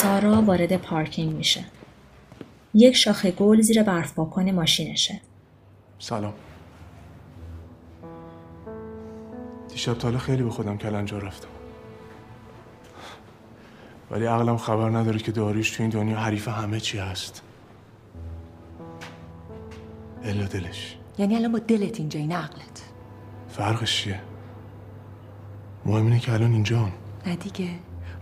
[SPEAKER 2] سارا وارد پارکینگ میشه. یک شاخه گل زیر برف پاکن ماشینشه.
[SPEAKER 10] سلام. دیشب تا خیلی به خودم کلنجار رفتم. ولی عقلم خبر نداره که داریش تو این دنیا حریف همه چی هست. الا دلش.
[SPEAKER 12] یعنی الان با دلت اینجا این عقلت.
[SPEAKER 10] فرقش چیه؟ مهم اینه که الان اینجا
[SPEAKER 12] نه دیگه.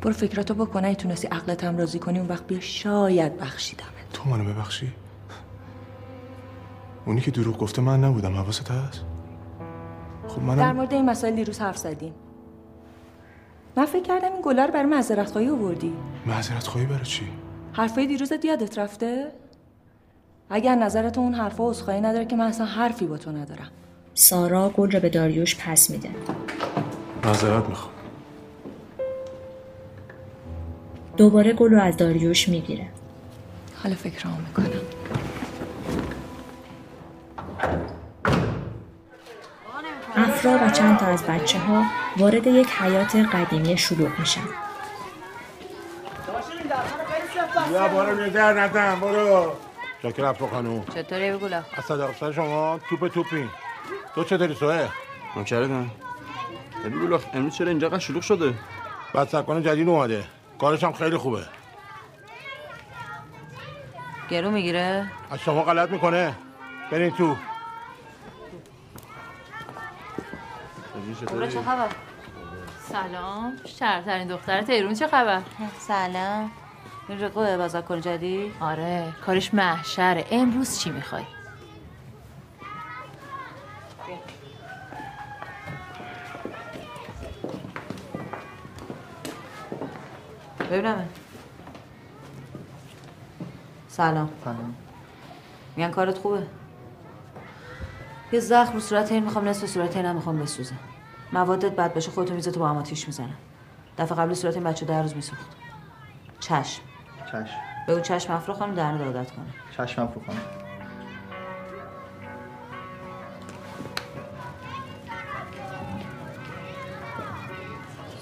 [SPEAKER 12] برو فکراتو بکن اگه تونستی عقلت هم راضی کنی اون وقت بیا شاید بخشیدم
[SPEAKER 10] تو منو ببخشی؟ اونی که دروغ گفته من نبودم حواست هست؟ خب
[SPEAKER 12] در
[SPEAKER 10] منم
[SPEAKER 12] مورد این مسائل دیروز حرف زدیم. من فکر کردم این گلا رو برای معذرت خواهی آوردی.
[SPEAKER 10] معذرت خواهی برای چی؟
[SPEAKER 12] حرفای دیروزت یادت رفته؟ اگر نظرت اون حرفا عذرخواهی نداره که من اصلا حرفی با تو ندارم.
[SPEAKER 2] سارا گل را به داریوش پس میده.
[SPEAKER 10] معذرت می‌خوام.
[SPEAKER 2] دوباره گل رو از داریوش می‌گیره.
[SPEAKER 12] حالا فکرامو می‌کنم.
[SPEAKER 2] افرا و چند تا از بچه ها وارد یک حیات قدیمی شلوغ میشن.
[SPEAKER 16] بیا برو نظر ندم برو. شکر افرا خانوم
[SPEAKER 9] چطوری بگولا؟
[SPEAKER 16] از صداقتر شما توپ توپی. تو چطوری سوه
[SPEAKER 20] نوکرتم. بگو امروز چرا اینجا شلوغ شده؟
[SPEAKER 16] بعد سرکان جدید اومده. کارش هم خیلی خوبه.
[SPEAKER 9] گرو می‌گیره؟
[SPEAKER 16] از شما غلط می‌کنه. برین تو.
[SPEAKER 9] چه خبر؟
[SPEAKER 11] سلام. شرطرین دختر تیرون چه خبر؟
[SPEAKER 9] سلام. این رقوه بازار جدید
[SPEAKER 11] آره کارش محشره. امروز چی می‌خوای؟
[SPEAKER 9] ببینم سلام.
[SPEAKER 8] سلام.
[SPEAKER 9] میگن کارت خوبه؟ یه زخم رو صورت این می‌خوام نصف صورت اینم می‌خوام بسوزه موادت بد باشه خودتو میزه با هم آتیش می‌زنم دفعه قبل صورت این بچه در روز میسوخت. چشم.
[SPEAKER 8] چشم.
[SPEAKER 9] بگو چشم افرا خانم درن عادت کنه
[SPEAKER 8] چشمم فرو خانم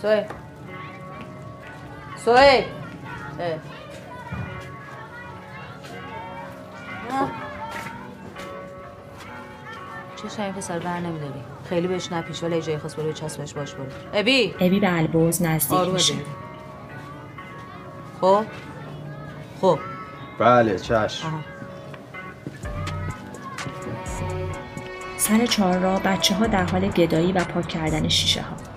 [SPEAKER 9] سوی. سوی اه. آه. چه این پسر بر نمیداری. خیلی بهش نپیش ولی جای خواست برو چسبش باش برو. ابی.
[SPEAKER 2] ابی به البرز نزدیک میشه.
[SPEAKER 9] خب. خب.
[SPEAKER 8] بله چشم.
[SPEAKER 9] آها.
[SPEAKER 2] سر چهار را بچه ها در حال گدایی و پاک کردن شیشه ها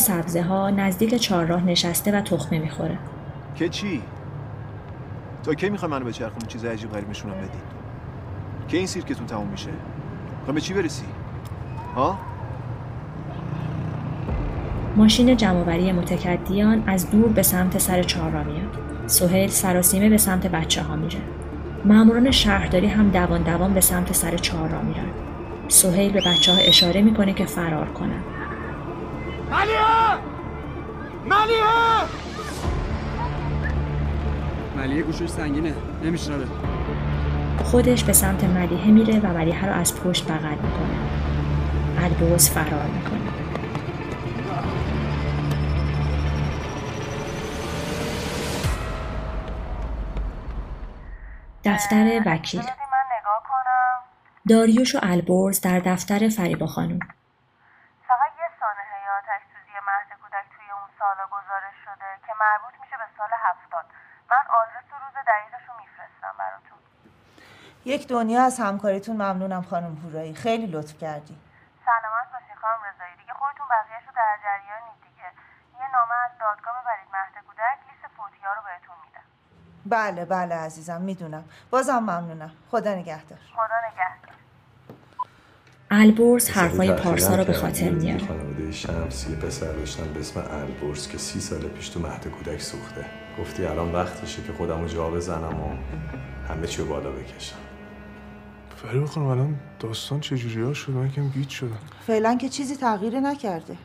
[SPEAKER 2] سبزه ها نزدیک چهارراه نشسته و تخمه می‌خوره
[SPEAKER 8] که چی؟ تا کی می‌خوای منو بچرخونی چیز عجیب غریب نشونم بدی؟ کی این سیرکتون تموم میشه؟ می‌خوای به چی برسی؟ ها؟
[SPEAKER 2] ماشین جمعآوری متکدیان از دور به سمت سر چهارراه میاد سهیل سراسیمه به سمت بچه ها میره ماموران شهرداری هم دوان دوان به سمت سر چهارراه میرن سهیل به بچه ها اشاره می‌کنه که فرار کنن
[SPEAKER 16] ملیه
[SPEAKER 22] گوشش سنگینه. نمیشنوه
[SPEAKER 2] خودش به سمت ملیحه میره و ملیحه رو از پشت بغل می‌کنه. البرز فرار می‌کنه. دفتر وکیل.
[SPEAKER 17] من نگاه کنم.
[SPEAKER 2] داریوش و البرز در دفتر فریبا خانم
[SPEAKER 17] فقط یه سانحه آتش سوزی مهد کودک توی اون سالا گزارش شده که مربوط میشه به سال هفتاد من آدرس و روز دقیقش رو میفرستم براتون.
[SPEAKER 15] یک دنیا از همکاریتون ممنونم خانم هورایی. خیلی لطف کردی.
[SPEAKER 17] سلامت باشین خانم رضایی. دیگه خودتون بقیهش رو در جریانید دیگه. یه نامه از دادگاه ببرید. مهد کودک لیست فوتیا رو بهتون میدم
[SPEAKER 15] بله بله عزیزم می‌دونم. بازم ممنونم. خدا نگهدار.
[SPEAKER 17] خدا نگهدار.
[SPEAKER 2] البرز حرفای پارسا رو به خاطر میاره
[SPEAKER 4] خانواده شمس یه پسر داشتن به اسم البرز که سی سال پیش تو مهد کودک سوخته. گفتی الان وقتشه که خودم رو جا بزنم و همه چی رو بالا بکشم.
[SPEAKER 10] فریبا خانم الان داستان چجوری ها شد من یکم گیج شدم.
[SPEAKER 15] فعلا که چیزی تغییر نکرده.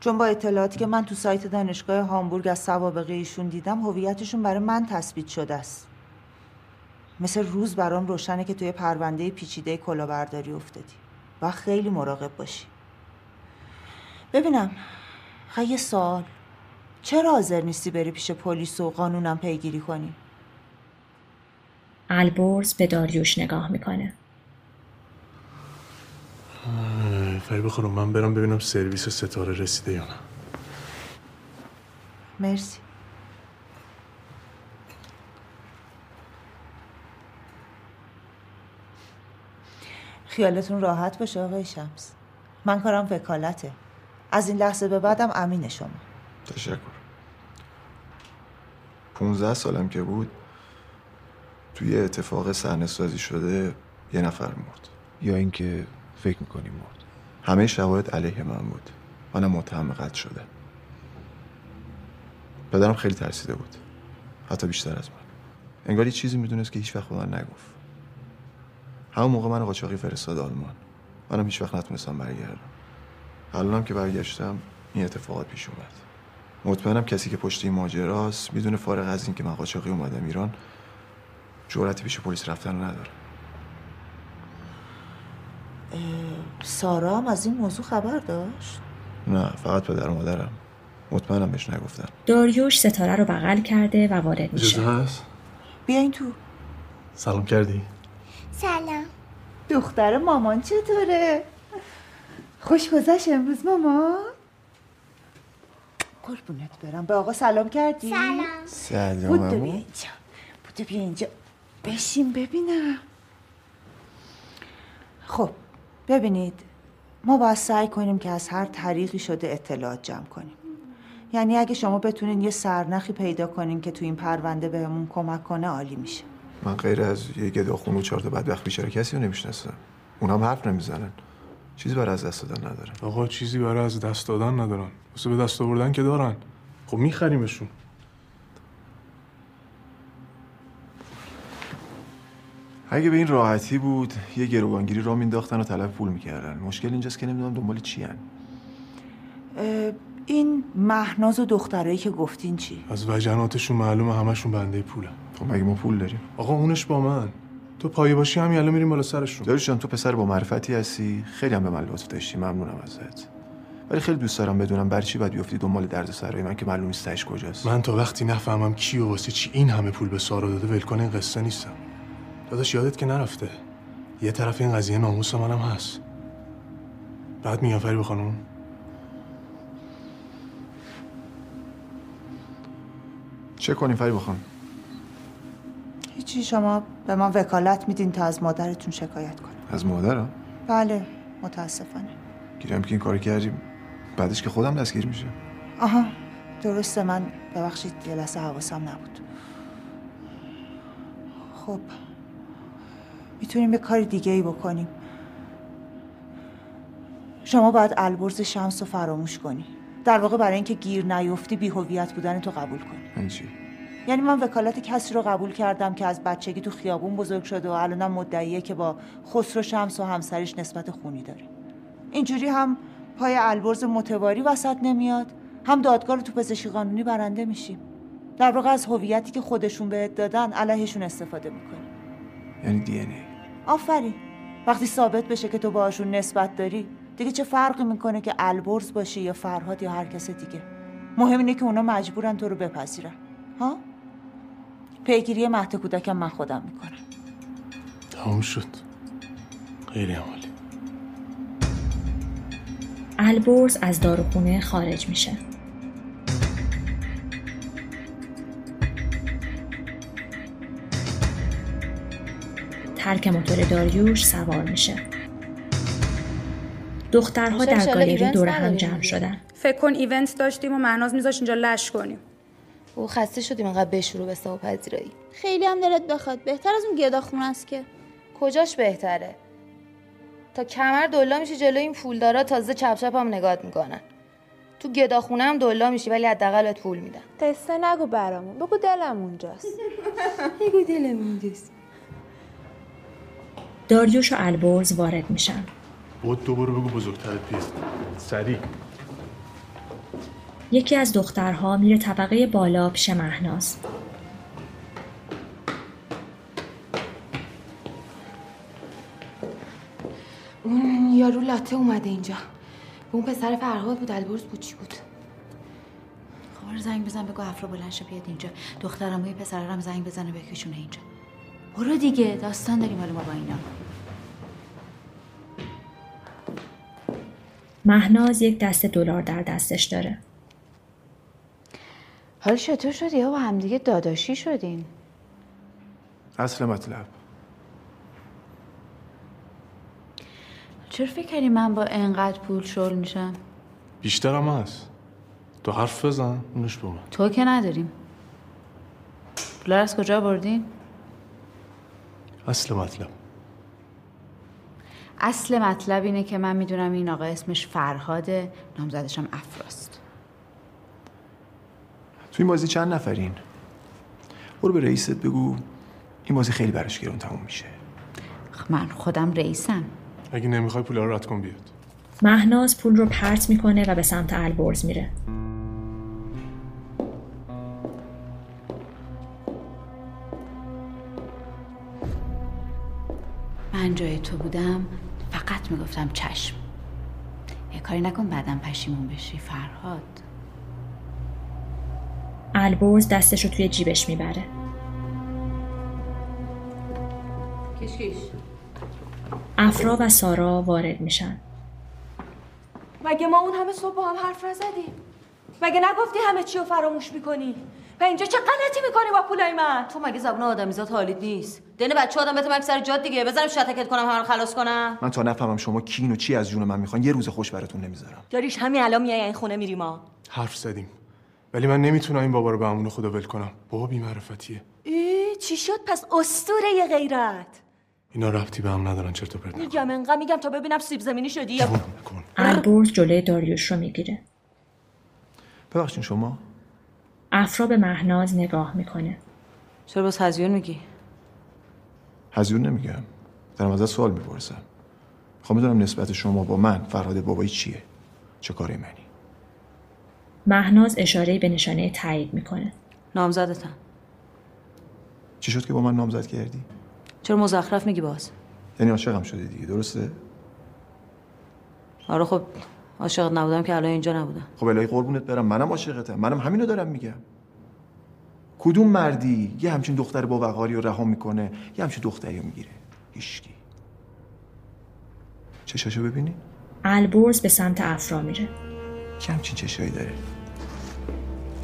[SPEAKER 15] چون با اطلاعاتی که من تو سایت دانشگاه هامبورگ از سوابق ایشون دیدم هویتشون برای من تثبیت شده است. مثل روز برام روشنه که توی پرونده پیچیده کلاهبرداری افتادی. و خیلی مراقب باشی. ببینم خیلی یه سوال. چرا حاضر نیستی بری پیش پلیس و قانونم پیگیری کنی؟
[SPEAKER 2] البرز به داریوش نگاه می‌کنه.
[SPEAKER 10] فریبا خانم من برم ببینم سرویس ستاره رسیده یا نه.
[SPEAKER 15] مرسی. خیالتون راحت باشه آقای شمس. من کارم وکالته. از این لحظه به بعدم امین شما.
[SPEAKER 8] تشکر. 15 سالم که بود توی اتفاق صحنه سازی شده یه نفر مرد. یا اینکه فکر می‌کنی مرد؟ همه شواهد علیه من بود. منم متهم قتل شده. پدرم خیلی ترسیده بود. حتی بیشتر از من. انگار یه چیزی می‌دونست که هیچ وقت به من نگفت. همون موقع من قاچاقی فرستاد آلمان. منم هیچ وقت نتونستم برگردم. الانم که برگشتم این اتفاقات پیش اومد. مطمئنم کسی که پشت این ماجراست می‌دونه فارغ از این که من قاچاقی اومدم ایران جرأتی پیش پلیس رفتن رو نداره.
[SPEAKER 15] سارا هم از این موضوع خبر داشت؟
[SPEAKER 8] نه فقط پدر و مادرم. مطمئنم بهش نگفتم
[SPEAKER 2] داریوش ستاره رو بغل کرده و وارد میشه.
[SPEAKER 10] هست؟
[SPEAKER 15] بیاین تو.
[SPEAKER 10] سلام کردی؟
[SPEAKER 19] سلام.
[SPEAKER 15] دختر مامان چطوره؟ خوش گذشت امروز مامان؟ قربونت برم به آقا سلام کردی؟
[SPEAKER 19] سلام
[SPEAKER 8] سلام
[SPEAKER 15] بودو. بیا اینجا بودو بیا اینجا بشین ببینم خب ببینید ما باید سعی کنیم که از هر طریقی شده اطلاعات جمع کنیم یعنی اگه شما بتونین یه سرنخی پیدا کنین که تو این پرونده بهمون کمک کنه عالی میشه
[SPEAKER 8] من غیر از یه گداخون و چهار تا بدبخت بیچاره کسی رو نمی‌شناسم. اونا هم حرف نمی‌زنن. چیزی برای از دست دادن ندارن.
[SPEAKER 10] آقا چیزی برای از دست دادن ندارن. واسه به دست آوردن که دارن. خب میخریمشون.
[SPEAKER 8] اگه به این راحتی بود یه گروگانگیری را مینداختن و طلب پول می‌کردن. مشکل اینجاست که نمی‌دونم دنبال چی هن.
[SPEAKER 15] این مهناز و دخترایی که گفتین چی؟
[SPEAKER 10] از وجناتشون معلومه همشون بنده پوله.
[SPEAKER 8] خب مگه ما پول داریم؟
[SPEAKER 10] آقا اونش با من. تو پایه باشی همین الان میریم بالا سرشون
[SPEAKER 8] جان تو پسر با معرفتی هستی؟ خیلی هم به من لطف داشتی ممنونم ازت. ولی خیلی دوست دارم بدونم بر چی باید بیفتی دنبال درد سرای من که معلوم نیست تهش کجاست.
[SPEAKER 10] من تا وقتی نفهمم کی و واسه چی این همه پول به سارا داده ولکن این قصه نیستم. داداش یادت که نرفته. یه طرف این قضیه ناموس منم هست. بعد میگم فری خانم
[SPEAKER 8] چه کنیم فری بخوام
[SPEAKER 15] هیچی شما به من وکالت میدین تا از مادرتون شکایت کنم
[SPEAKER 8] از مادرم
[SPEAKER 15] بله متاسفانه.
[SPEAKER 8] گیرم که این کار کردیم بعدش که خودم دستگیر میشه.
[SPEAKER 15] آها درسته من ببخشید یه لحظه حواسم نبود. خب می‌تونیم یه کار دیگه ای بکنیم. شما باید البرز شمس رو فراموش کنی. در واقع برای اینکه گیر نیفتی بی هویت بودن تو قبول کنی.
[SPEAKER 8] یعنی چی؟
[SPEAKER 15] یعنی من وکالت کسی رو قبول کردم که از بچگی تو خیابون بزرگ شده و الانم مدعیه که با خسرو شمس و همسرش نسبت خونی داره. اینجوری هم پای البرز متواری وسط نمیاد هم دادگاه رو تو پزشکی قانونی برنده میشیم. در واقع از هویتی که خودشون بهت دادن علیهشون استفاده می‌کنی
[SPEAKER 8] یعنی دی ای؟
[SPEAKER 15] آفرین. وقتی ثابت بشه که تو باهاشون نسبت داری دیگه چه فرقی می‌کنه که البرز باشی یا فرهاد یا هر کس دیگه؟ مهم اینه که اونا مجبورن تو رو بپذیرن. ها؟ پیگیری مهد کودکم من خودم می‌کنم.
[SPEAKER 10] تموم شد. خیلی عمالی
[SPEAKER 2] البرز از داروخونه خارج میشه. ترک موتور داریوش سوار میشه. دخترها در گالری دور هم جمع شدن.
[SPEAKER 11] فکر کن ایونت داشتیم و مهناز میذاش اینجا لش کنیم.
[SPEAKER 23] او خسته شدیم انقدر بشورو به و پذیرایی
[SPEAKER 19] خیلی هم دلت بخواد. بهتر از اون گداخونه است که.
[SPEAKER 23] کجاش بهتره؟ تا کمر دلا میشی جلوی این پولدارا تازه چپ چپ هم نگات می‌کنن. تو گداخونه هم دلا میشی ولی حداقل بهت پول میدن
[SPEAKER 24] قصه نگو برامون. بگو دلم اونجاست.
[SPEAKER 23] بگو دلم اونجاست.
[SPEAKER 2] داریوش و البرز وارد میشن.
[SPEAKER 10] بود دوباره بگو بزرگترت بیاد سریع.
[SPEAKER 2] یکی از دخترها میره طبقه بالا پیش مهناز.
[SPEAKER 23] اون یارو لاته اومده اینجا. به اون پسر فرهاد بود البرز بود چی بود؟
[SPEAKER 9] خبر زنگ بزن بگو افرا بلند شه بیاد اینجا. دخترم و پسرم زنگ بزنه بکشونه اینجا. برو دیگه داستان داریم حالا ما با اینا.
[SPEAKER 2] مهناز یک دست دلار در دستش داره.
[SPEAKER 11] حالا چطور شدی؟ یا با همدیگه داداشی شدین.
[SPEAKER 8] اصل مطلب.
[SPEAKER 11] چرا فکر کردی من با انقدر پول شل میشم؟
[SPEAKER 10] بیشترم هست. تو حرف بزن اونش به من.
[SPEAKER 11] تو که نداریم. پولا از کجا بردین؟
[SPEAKER 10] اصل مطلب.
[SPEAKER 11] اصل مطلب اینه که من می‌دونم این آقا اسمش فرهاده نامزدشم افراست.
[SPEAKER 8] تو این بازی چند نفرین؟ برو به رئیست بگو. این بازی خیلی براش گرون تموم میشه.
[SPEAKER 11] من خودم رئیسم.
[SPEAKER 10] اگه نمی‌خوای پولا رو رد کن بیاد.
[SPEAKER 2] مهناز پول رو پرت می‌کنه و به سمت البرز میره.
[SPEAKER 11] من جای تو بودم فقط می‌گفتم چشم. یه کاری نکن بعدم پشیمون بشی فرهاد.
[SPEAKER 2] البرز دستش رو توی جیبش می‌بره.
[SPEAKER 23] کشکش
[SPEAKER 2] افرا و سارا وارد میشن.
[SPEAKER 12] مگه ما اون همه صبح با هم حرف نزدیم؟ مگه نگفتی همه چی رو فراموش می‌کنی؟ و اینجا چه غلطی می‌کنی با پولای من؟
[SPEAKER 9] تو مگه زبون آدمیزاد حالیت نیست؟ دین بچه آدم بهت سر جاد دیگه. بزنم شتکت کنم همه رو خلاص کنم.
[SPEAKER 8] من تا نفهمم شما کین و چی از جون من می‌خوان یه روز خوش براتون نمی‌ذارم.
[SPEAKER 12] داریش همین الان میای این خونه میری ما.
[SPEAKER 10] حرف زدیم. ولی من نمی‌تونم این بابا رو به امون خدا ول کنم. بابا بی‌معرفتیه.
[SPEAKER 12] ای چی شد؟ پس اسطوره غیرت.
[SPEAKER 10] اینا ربطی به هم ندارن چرت و پرت.
[SPEAKER 12] میگم انقدر میگم تا ببینم سیب زمینی شدی یا
[SPEAKER 2] البرز جلوی داریوش رو می‌گیره.
[SPEAKER 8] ببخشید شما؟
[SPEAKER 2] افرا به مهناز نگاه می‌کنه.
[SPEAKER 9] چرا باز هزیون میگی؟
[SPEAKER 8] هزیون نمیگم. دارم ازت سوال می‌پرسم. می‌خوام بدونم نسبت شما با من فرهاد بابایی چیه؟ چه کاری منی؟
[SPEAKER 2] مهناز اشاره به نشانه تایید می‌کنه.
[SPEAKER 9] نامزدتم.
[SPEAKER 8] چی شد که با من نامزد کردی؟
[SPEAKER 9] چرا مزخرف میگی باز؟
[SPEAKER 8] یعنی عاشقم شدی دیگه درسته؟
[SPEAKER 9] آره خب عاشقت نبودم که الان اینجا نبودم.
[SPEAKER 8] خب الهی قربونت برم منم عاشقتم منم همینو دارم میگم. کدوم مردی یه همچین دختر با وقاری رو رها می‌کنه یه همچین دختری رو می‌گیره؟ هیچکی. چشاشو ببینی.
[SPEAKER 2] البرز به سمت افرا میره.
[SPEAKER 8] که همچین چشایی داره؟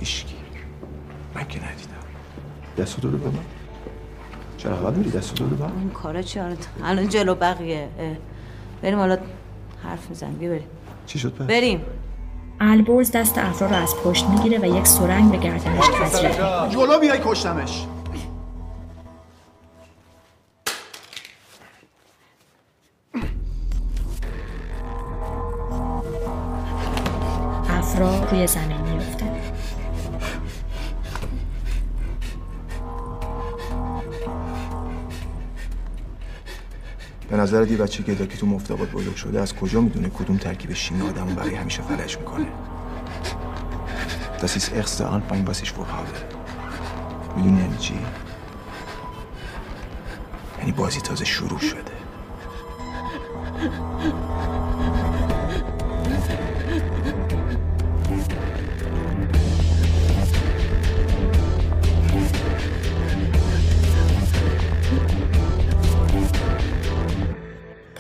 [SPEAKER 8] هیچکی من که ندیدم دستو دو به من چرا عقب میری دستو دو به من
[SPEAKER 9] این کارا چی آره الان جلو بقیه اه. بریم حالا حرف می‌زنیم بیا بریم
[SPEAKER 8] چی شد پس؟
[SPEAKER 9] بریم
[SPEAKER 2] البرز دست افرا رو از پشت می‌گیره و یک سرنگ به گردنش تزریق
[SPEAKER 8] جلو بیای کشتمش
[SPEAKER 2] افرا روی زمین میفته
[SPEAKER 8] به نظر دی بچه گدا که تو مفتابات بزرگ شده از کجا می‌دونه کدوم ترکیب شیمی آدمو برای همیشه فلج می‌کنه Das ist erste Anfang, was ich vorhabe. می‌دونی یعنی چی؟ یعنی بازی تازه شروع شده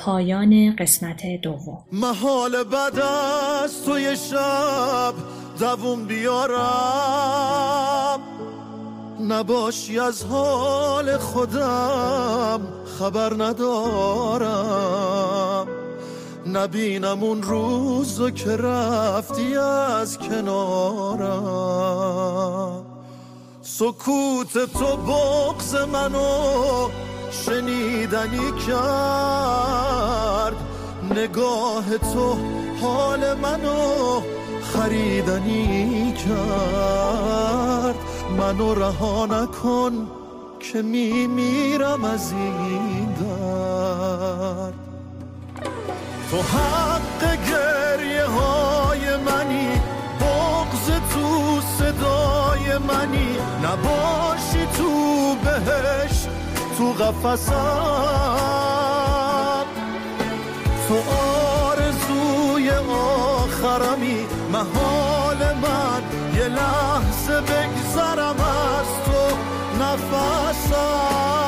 [SPEAKER 2] پایان قسمت دوم.
[SPEAKER 7] محال بعد از توی شب دووم بیارم. نباشی از حال خودم خبر ندارم. نبینم اون روزو که رفتی از کنارم. سکوت تو بغز منو شنیدنی کرد. نگاه تو حال منو خریدنی کرد. منو رها نکن که میمیرم از این درد. تو حق گریه های منی بغز تو صدای منی. نباشی تو بهش تو قفصم تو آرزوی آخرمی محال من یه لحظه بگذرم از تو نفسم.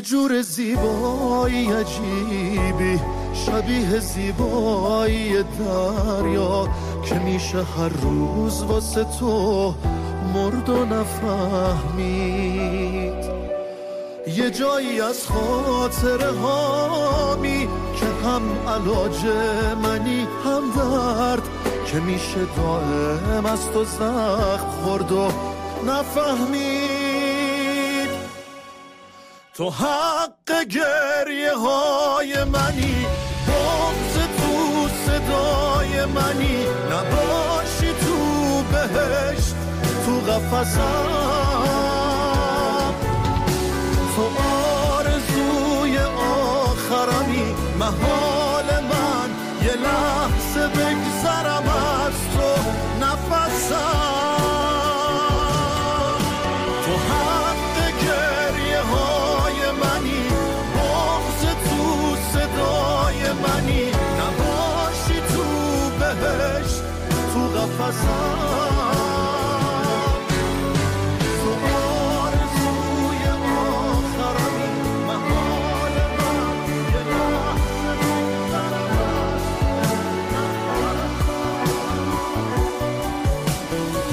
[SPEAKER 7] جور زیبایی عجیبی شبیه زیبایی دریا که میشه هر روز واسه تو مرد و نفهمید. یه جایی از خاطر هامی که هم علاج منی هم درد که میشه دائم از تو زخم خورد و نفهمید. تو حق گریه های منی بغز تو صدای منی. نباشی تو بهشت تو قفصم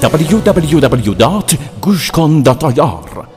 [SPEAKER 25] www.gushkon.ir